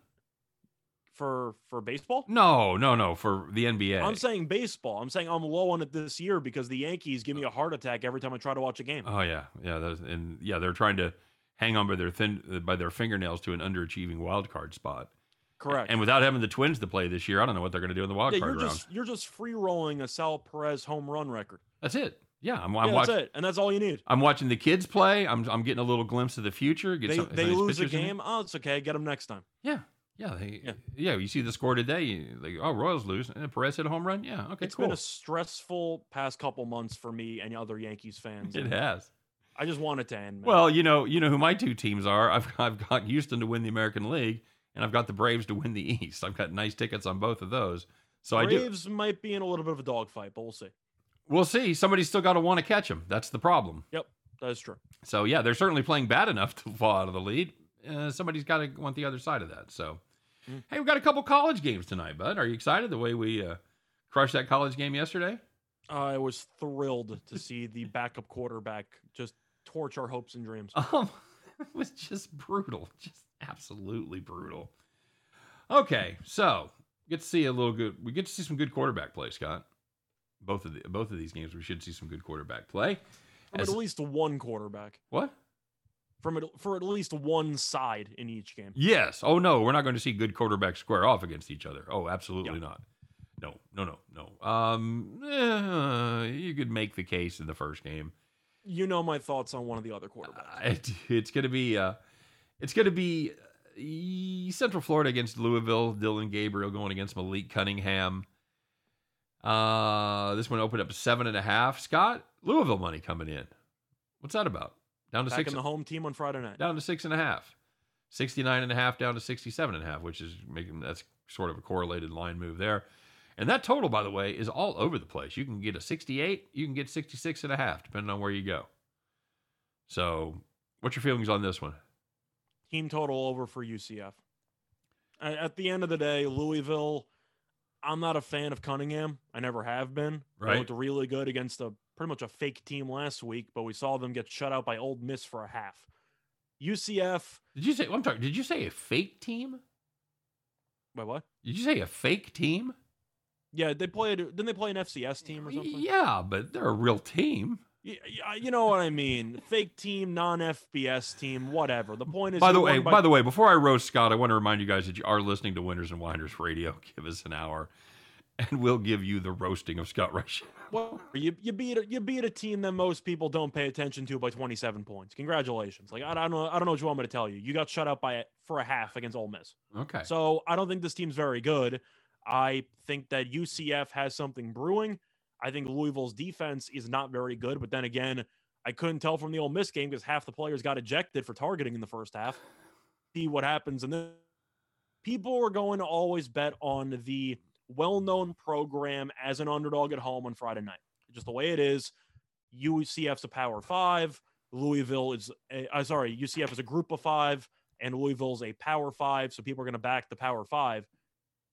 for for baseball, No, no, no. For the NBA. I'm saying baseball. I'm saying I'm low on it this year because the Yankees give me a heart attack every time I try to watch a game. oh yeah, yeah. That's, and yeah, they're trying to hang on by their thin by their fingernails to an underachieving wild card spot. Correct. And without having the Twins to play this year, I don't know what they're going to do in the wild yeah, card you're round. just you're just free rolling a Sal Perez home run record. That's it. Yeah, I'm, I'm yeah, watching. that's it, and that's all you need. I'm watching the kids play. I'm I'm getting a little glimpse of the future. Get They some, they lose a pitchers in there. game. Oh, it's okay. Get them next time. Yeah, Yeah, they, yeah, Yeah. You see the score today. You, like, oh, Royals lose, and Perez hit a home run. Yeah, okay, It's cool. been a stressful past couple months for me and other Yankees fans. it has. I just want it to end. man. Well, you know, you know who my two teams are. I've [LAUGHS] I've got Houston to win the American League, and I've got the Braves to win the [LAUGHS] East. I've got nice tickets on both of those. So I do. Braves might be in a little bit of a dogfight, but we'll see. We'll see. Somebody's still got to want to catch him. That's the problem. Yep, that is true. So yeah, they're certainly playing bad enough to fall out of the lead. Uh, somebody's got to want the other side of that. So, Mm. hey, we've got a couple college games tonight, bud. Are you excited the way we uh, crushed that college game yesterday? I was thrilled to see the backup quarterback just torch our hopes and dreams. [LAUGHS] Um, it was just brutal, just absolutely brutal. Okay, so get to see a little good. We get to see some good quarterback play, Scott. Both of the both of these games, we should see some good quarterback play. From As- at least one quarterback. What? From it, for at least one side in each game. Yes. Oh no, we're not going to see good quarterbacks square off against each other. Oh, absolutely Yeah. not. No, no, no, no. Um, eh, you could make the case in the first game. You know my thoughts on one of the other quarterbacks. Uh, it, it's going to be, uh, it's going to be uh, Central Florida against Louisville. Dillon Gabriel going against Malik Cunningham. Uh, this one opened up seven and a half. Scott, Louisville money coming in. What's that about? Down to Back six. in the home team on Friday night. down to six and a half. 69 and a half down to 67 and a half, which is making that's sort of a correlated line move there. And that total, by the way, is all over the place. You can get a 68, you can get 66 and a half, depending on where you go. So, what's your feelings on this one? Team total over for UCF. At the end of the day, Louisville, I'm not a fan of Cunningham. I never have been. They Right. looked really good against a pretty much a fake team last week, but we saw them get shut out by Ole Miss for a half. UCF, Did you say, I'm sorry, did you say a fake team? wait, what? Did you say a fake team? Yeah, they played. Didn't they play an FCS team or something? Yeah, but they're a real team. Y- y- uh, You know what I mean? Fake team, non FBS team, whatever. The point is, By the way, won by the way, before I roast Scott, I want to remind you guys that you are listening to Winners and Whiners Radio. [LAUGHS] Give us an hour, and we'll give you the roasting of Scott Rush. Well, you you beat a, you beat a team that most people don't pay attention to by 27 points. Congratulations! Like I, I don't know I don't know what you want me to tell you. You got shut out by for a half against Ole Miss. Okay. So I don't think this team's very good. I think that UCF has something brewing. I think Louisville's defense is not very good. But then again, I couldn't tell from the Ole Miss game because half the players got ejected for targeting in the first half. See what happens, and then people are going to always bet on the well-known program as an underdog at home on Friday night. Just the way it is. UCF's a Power Five. Louisville is, a, uh, sorry, UCF is a Group of Five, and Louisville's a Power Five. So people are going to back the Power Five.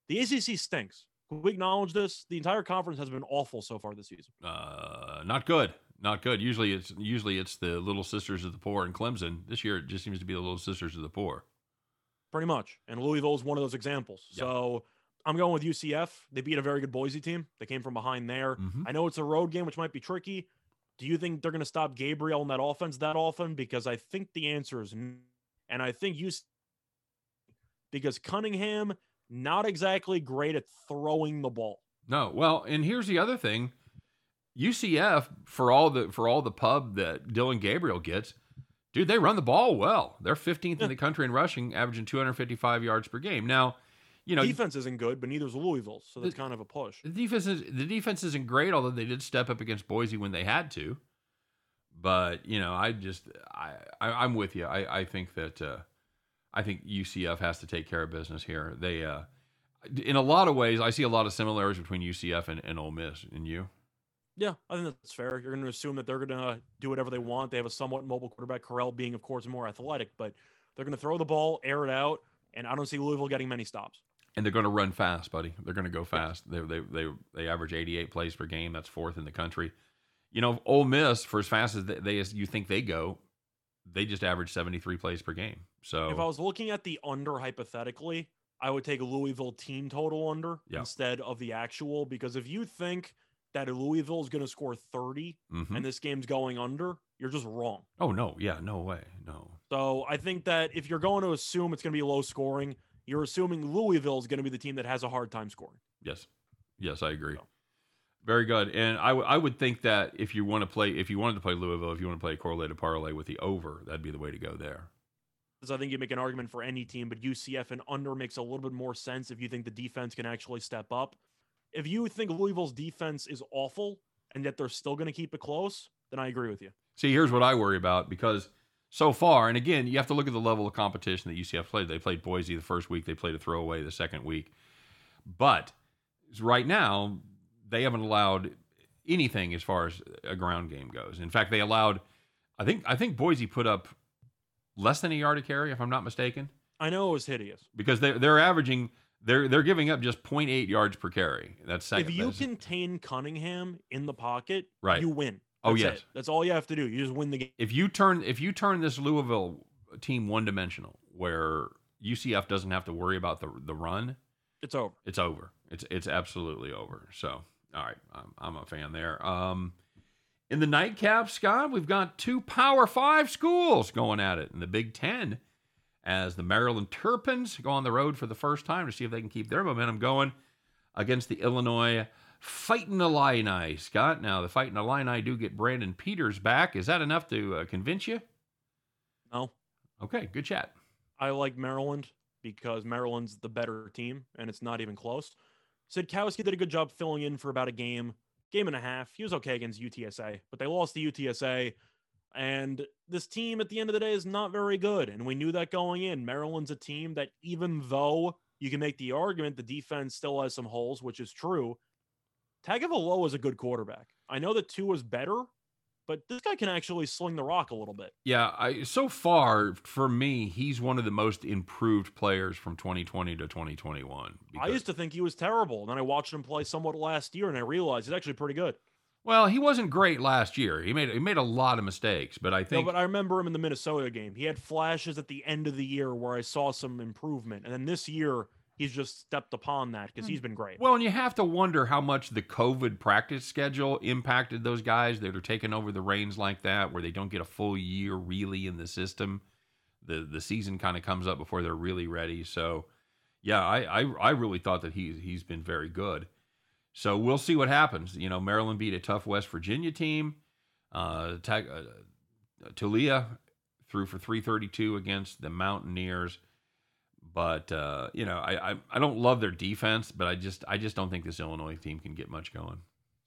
The ACC stinks. Can we acknowledge this? The entire conference has been awful so far this season. Uh, not good. Not good. Usually it's usually it's the little sisters of the poor in Clemson. This year it just seems to be the little sisters of the poor. pretty much. And Louisville is one of those examples. Yeah. So I'm going with UCF. They beat a very good Boise team. They came from behind there. Mhm. I know it's a road game, which might be tricky. Do you think they're going to stop Gabriel in that offense that often? Because I think the answer is no. And I think you, because Cunningham, not exactly great at throwing the ball. No. Well, and here's the other thing. UCF for all the for all the pub that Dillon Gabriel gets, dude, they run the ball well. They're 15th Yeah. in the country in rushing, averaging 255 yards per game. Now, you know, Defense isn't good, but neither is Louisville. So that's kind of a push. The defense is the defense isn't great, although they did step up against Boise when they had to. But you know, I just I, I I'm with you. I I think that uh, I think UCF has to take care of business here. They uh, in a lot of ways, I see a lot of similarities between UCF and, and Ole Miss. And you, Yeah, I think that's fair. You're going to assume that they're going to do whatever they want. They have a somewhat mobile quarterback, Corral being, of course, more athletic, but they're going to throw the ball, air it out, and I don't see Louisville getting many stops. and they're going to run fast, buddy. They're going to go fast. They they they they average 88 plays per game. That's fourth in the country. You know, Ole Miss for as fast as they, they as you think they go, they just average 73 plays per game. So If I was looking at the under hypothetically, I would take a Louisville team total under Yeah. instead of the actual because if you think that Louisville is going to score 30 mhm. and this game's going under, you're just wrong. Oh no, yeah, no way, no. So I think that if you're going to assume it's going to be low scoring, you're assuming Louisville is going to be the team that has a hard time scoring. Yes, yes, I agree. So. Very good. And I, w- I would think that if you want to play, if you wanted to play Louisville, if you want to play a correlated parlay with the over, that'd be the way to go there. I think you make an argument for any team, but UCF and under makes a little bit more sense if you think the defense can actually step up. If you think Louisville's defense is awful and yet they're still going to keep it close, then I agree with you. See, here's what I worry about because so far, and again, you have to look at the level of competition that UCF played. They played Boise the first week, they played a throwaway the second week. But right now, they haven't allowed anything as far as a ground game goes. In fact, they allowed I think I think Boise put up less than a yard to carry, if I'm not mistaken. I know it was hideous because they're they're averaging they're they're giving up just 0.8 yards per carry. That's second. If you that's, contain Cunningham in the pocket, Right. you win. Oh, That's yes. it. That's all you have to do. You just win the game. if you turn if you turn this Louisville team one dimensional, where UCF doesn't have to worry about the the run, It's over. it's over. It's it's absolutely over. So, all right, I'm, I'm a fan there. Um, in the nightcap, Scott, we've got two Power Five schools going at it in the Big Ten, as the Maryland Terrapins go on the road for the first time to see if they can keep their momentum going against the Illinois Fighting Illini. Scott, now the Fighting Illini do get Brandon Peters back. Is that enough to uh, convince you? No, Okay, good chat. I like Maryland because Maryland's the better team and it's not even close. Sitkowski did a good job filling in for about a game, game and a half. He was okay against UTSA, but they lost to UTSA. And this team at the end of the day is not very good. And we knew that going in. Maryland's a team that, even though you can make the argument the defense still has some holes, which is true, Tagovailoa is a good quarterback. I know that Tua was better, but this guy can actually sling the rock a little bit. Yeah, I so far for me, he's one of the most improved players from 2020 to 2021. I used to think he was terrible. And then I watched him play somewhat last year and I realized he's actually pretty good. well, he wasn't great last year. He made he made a lot of mistakes, but I think. No, but I remember him in the Minnesota game. He had flashes at the end of the year where I saw some improvement. And then this year, he's just stepped upon that because he's been great. well, and you have to wonder how much the COVID practice schedule impacted those guys that are taking over the reins like that, where they don't get a full year really in the system. The the season kind of comes up before they're really ready. So, yeah, I I, I really thought that he's he's been very good. So we'll see what happens. You know, Maryland beat a tough West Virginia team. Uh, Tag, uh, Taulia threw for 332 against the Mountaineers, but uh, you know, I, I I don't love their defense, but I just I just don't think this Illinois team can get much going.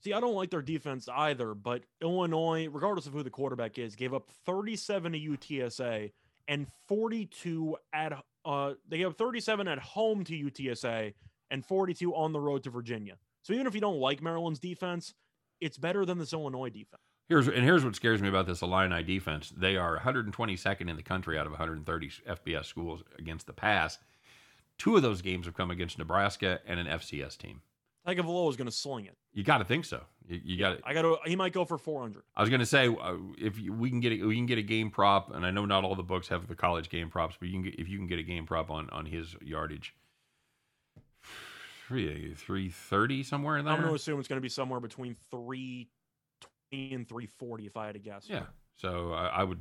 See, I don't like their defense either, but Illinois, regardless of who the quarterback is, gave up 37 to UTSA and 42 at uh they gave up 37 at home to UTSA and 42 on the road to Virginia. So even if you don't like Maryland's defense, it's better than this Illinois defense. Here's and here's what scares me about this Illini defense. They are 122nd in the country out of 130 FBS schools against the pass. Two of those games have come against Nebraska and an FCS team. Tagovailoa is going to sling it. You got to think so. You, you got to. I got to. He might go for 400. I was going to say uh, if you, we can get a, we can get a game prop, and I know not all the books have the college game props, but you can get, if you can get a game prop on on his yardage, [SIGHS] three three thirty somewhere in there. I'm going to assume it's going to be somewhere between 320 and 340 if I had to guess. yeah, so I, I would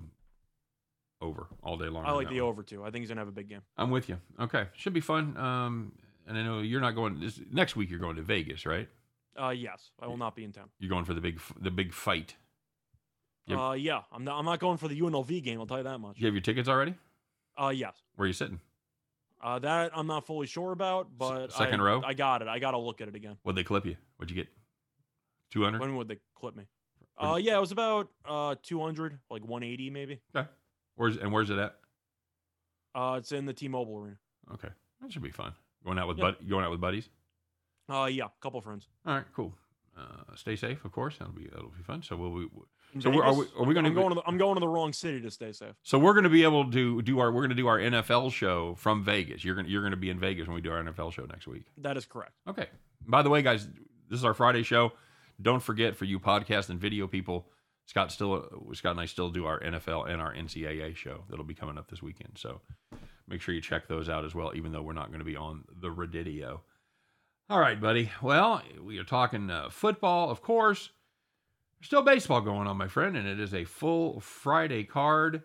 over all day long. I like the one. over too. I think he's going to have a big game. I'm with you. Okay, should be fun. Um, and I know you're not going this next week. You're going to Vegas, right? Uh, yes, I will not be in town. You're going for the big the big fight. Yep. Uh, yeah, I'm not. I'm not going for the UNLV game. I'll tell you that much. You have your tickets already? Uh, yes. Where are you sitting? Uh, that I'm not fully sure about, but second I, row? I got it. I got to look at it again. What'd they clip you? What'd you get? Two hundred. When would they clip me? Uh, yeah, it was about uh 200, like 180 maybe. Okay. Where's and where's it at? Uh, it's in the T-Mobile arena. Okay, that should be fun. Going out with Yeah. bud, going out with buddies. Uh, yeah, couple friends. All right, cool. Uh, stay safe, of course. That'll be that'll be fun. So will we? So we're- are we- are we gonna I'm going to the, I'm going to the wrong city to stay safe. So we're going to be able to do our we're going to do our NFL show from Vegas. You're going to, you're going to be in Vegas when we do our NFL show next week. That is correct. Okay. By the way, guys, this is our Friday show. Don't forget for you podcast and video people, Scott still Scott and I still do our NFL and our NCAA show that'll be coming up this weekend. So make sure you check those out as well, even though we're not going to be on the Redidio. All right, buddy. Well, we are talking uh, football, of course. There's still baseball going on, my friend, and it is a full Friday card.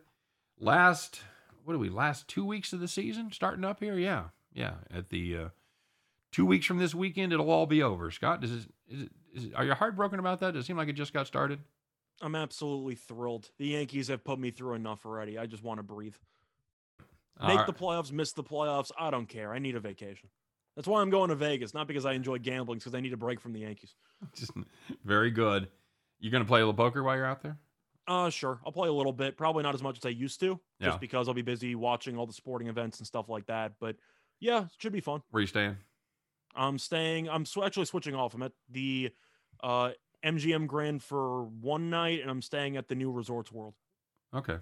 Last, what are we? Last two weeks of the season starting up here. Yeah, yeah. At the uh, two weeks from this weekend, it'll all be over. Scott, does it, is it, is are you heartbroken about that? Does it seem like it just got started? I'm absolutely thrilled. The Yankees have put me through enough already. I just want to breathe. Make All the playoffs, miss the playoffs. I don't care. I need a vacation. That's why I'm going to Vegas, not because I enjoy gambling, because I need a break from the Yankees. [LAUGHS] Just very good. You're gonna play a little poker while you're out there? Uh, sure. I'll play a little bit. Probably not as much as I used to, just Yeah. because I'll be busy watching all the sporting events and stuff like that. But yeah, it should be fun. Where you staying? I'm staying. I'm sw- actually switching off. I'm at the uh, MGM Grand for one night, and I'm staying at the new Resorts World. Okay.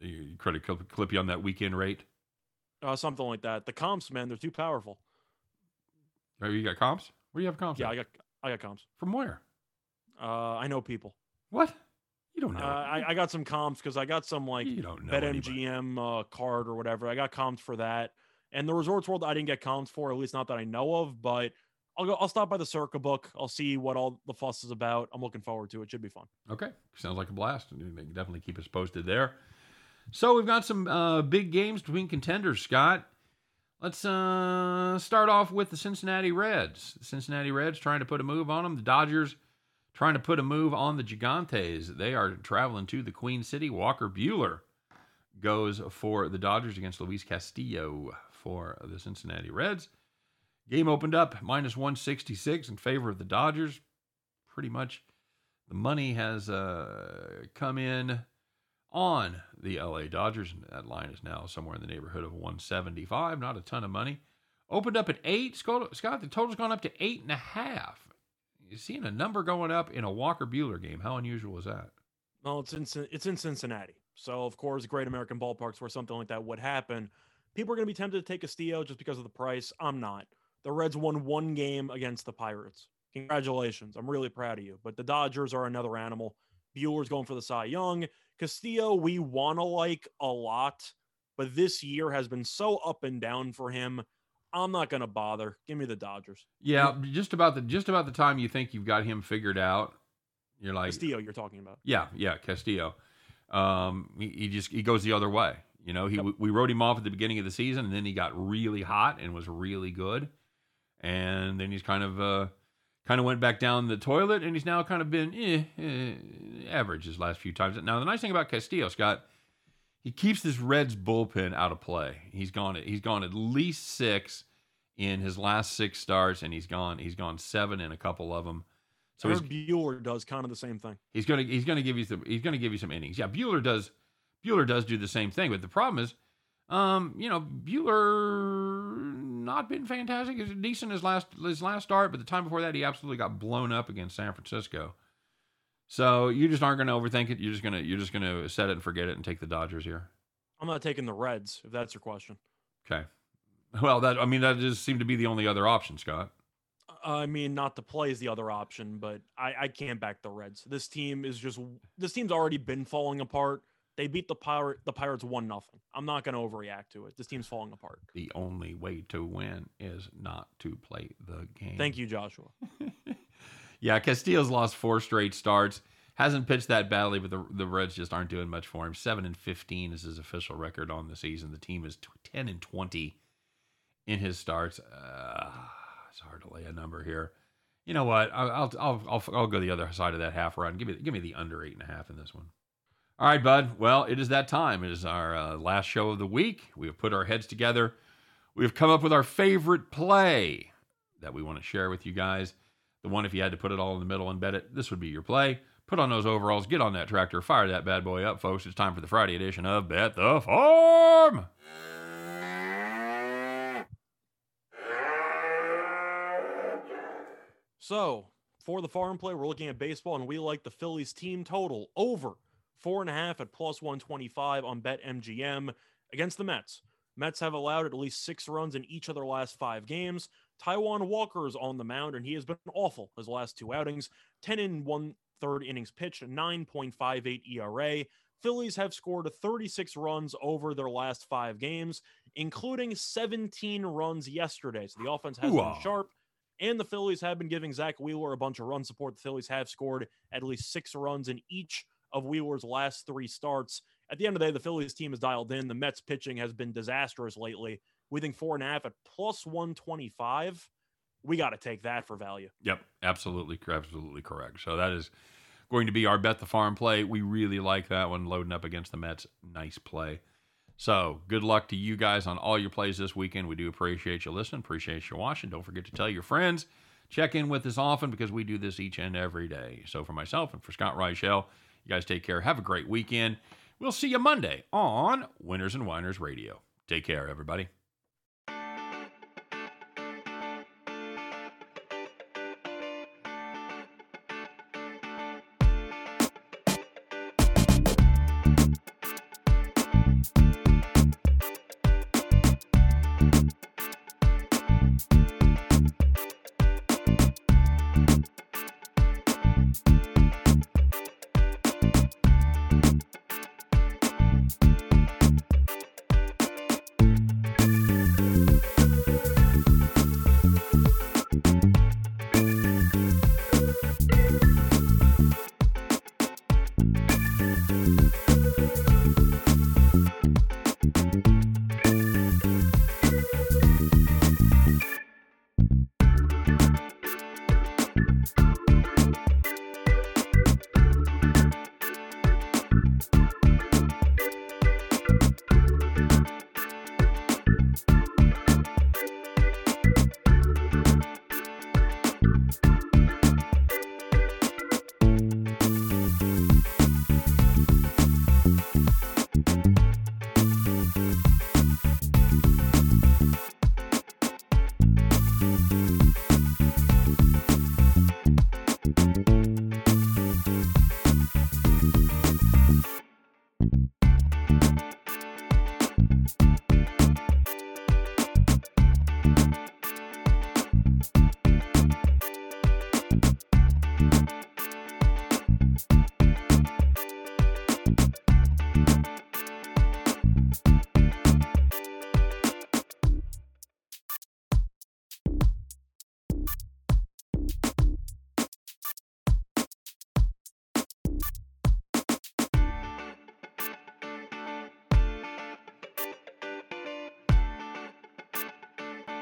You credit clip, clip you on that weekend rate. Uh, something like that. The comps, man, they're too powerful. Oh, you got comps? Where do you have comps? Yeah, at? I got I got comps. From where? Uh, I know people. What? You don't know. Uh, I, I got some comps because I got some like you don't know. BetMGM uh, card or whatever. I got comps for that. And the Resorts World, I didn't get comps for, at least not that I know of. But I'll go. I'll stop by the Circa book. I'll see what all the fuss is about. I'm looking forward to it. Should be fun. Okay, sounds like a blast. You can Definitely keep us posted there. So we've got some uh, big games between contenders, Scott. Let's uh, start off with the Cincinnati Reds. The Cincinnati Reds trying to put a move on them. The Dodgers trying to put a move on the Gigantes. They are traveling to the Queen City. Walker Buehler goes for the Dodgers against Luis Castillo for the Cincinnati Reds. Game opened up minus 166 in favor of the Dodgers. Pretty much the money has uh, come in on the LA Dodgers. and That line is now somewhere in the neighborhood of 175. Not a ton of money. Opened up at eight. Scott, the total's gone up to eight and a half. You're seeing a number going up in a Walker Buehler game. How unusual is that? Well, it's in it's in Cincinnati, so of course, Great American Ballparks where something like that would happen. People are going to be tempted to take Castillo just because of the price. I'm not. The Reds won one game against the Pirates. Congratulations. I'm really proud of you. But the Dodgers are another animal. Buehler's going for the Cy Young. Castillo, we want to like a lot, but this year has been so up and down for him. I'm not going to bother. Give me the Dodgers. Yeah, just about the just about the time you think you've got him figured out, you're like, Castillo, you're talking about. Yeah, yeah, Castillo. Um, he, he just he goes the other way. You know, he Yep. we wrote him off at the beginning of the season, and then he got really hot and was really good, and then he's kind of uh, kind of went back down the toilet, and he's now kind of been eh, eh, average his last few times. Now the nice thing about Castillo, Scott, he keeps this Reds bullpen out of play. He's gone he's gone at least six in his last six starts, and he's gone he's gone seven in a couple of them. So Buehler does kind of the same thing. He's gonna he's gonna give you some he's gonna give you some innings. Yeah, Buehler does Buehler does do the same thing, but the problem is, um, you know, Buehler not been fantastic. He's decent his last his last start, but the time before that he absolutely got blown up against San Francisco. So you just aren't gonna overthink it. You're just gonna you're just gonna set it and forget it and take the Dodgers here. I'm not taking the Reds, if that's your question. Okay. Well, that I mean that just seemed to be the only other option, Scott. I mean, not to play is the other option, but I, I can't back the Reds. This team is just this team's already been falling apart. They beat the pirate the Pirates one nothing. I'm not going to overreact to it. This team's falling apart. The only way to win is not to play the game. Thank you, Joshua. [LAUGHS] yeah, Castillo's lost four straight starts. Hasn't pitched that badly, but the the Reds just aren't doing much for him. Seven and fifteen is his official record on the season. The team is t- ten and twenty in his starts. Uh, it's hard to lay a number here. You know what? I'll I'll I'll, I'll, I'll go the other side of that half run. Give me give me the under eight and a half in this one. All right, bud. Well, it is that time. It is our uh, last show of the week. We have put our heads together. We have come up with our favorite play that we want to share with you guys. The one, if you had to put it all in the middle and bet it, this would be your play. Put on those overalls, get on that tractor, fire that bad boy up, folks. It's time for the Friday edition of Bet the Farm. So for the farm play, we're looking at baseball, and we like the Phillies team total over four and a half at plus 125 on BetMGM against the Mets. Mets have allowed at least six runs in each of their last five games. Taijuan Walker is on the mound, and he has been awful his last two outings 10 and one third innings pitched, 9.58 ERA. Phillies have scored 36 runs over their last five games, including 17 runs yesterday. So the offense has been sharp. And the Phillies have been giving Zack Wheeler a bunch of run support. The Phillies have scored at least six runs in each of Wheeler's last three starts. At the end of the day, the Phillies team is dialed in. The Mets pitching has been disastrous lately. We think four and a half at plus 125. We got to take that for value. Yep, absolutely, absolutely correct. So that is going to be our bet the farm play. We really like that one loading up against the Mets. Nice play. So good luck to you guys on all your plays this weekend. We do appreciate you listening, appreciate you watching. Don't forget to tell your friends. Check in with us often because we do this each and every day. So for myself and for Scott Reichel, you guys take care. Have a great weekend. We'll see you Monday on Winners and Whiners Radio. Take care, everybody.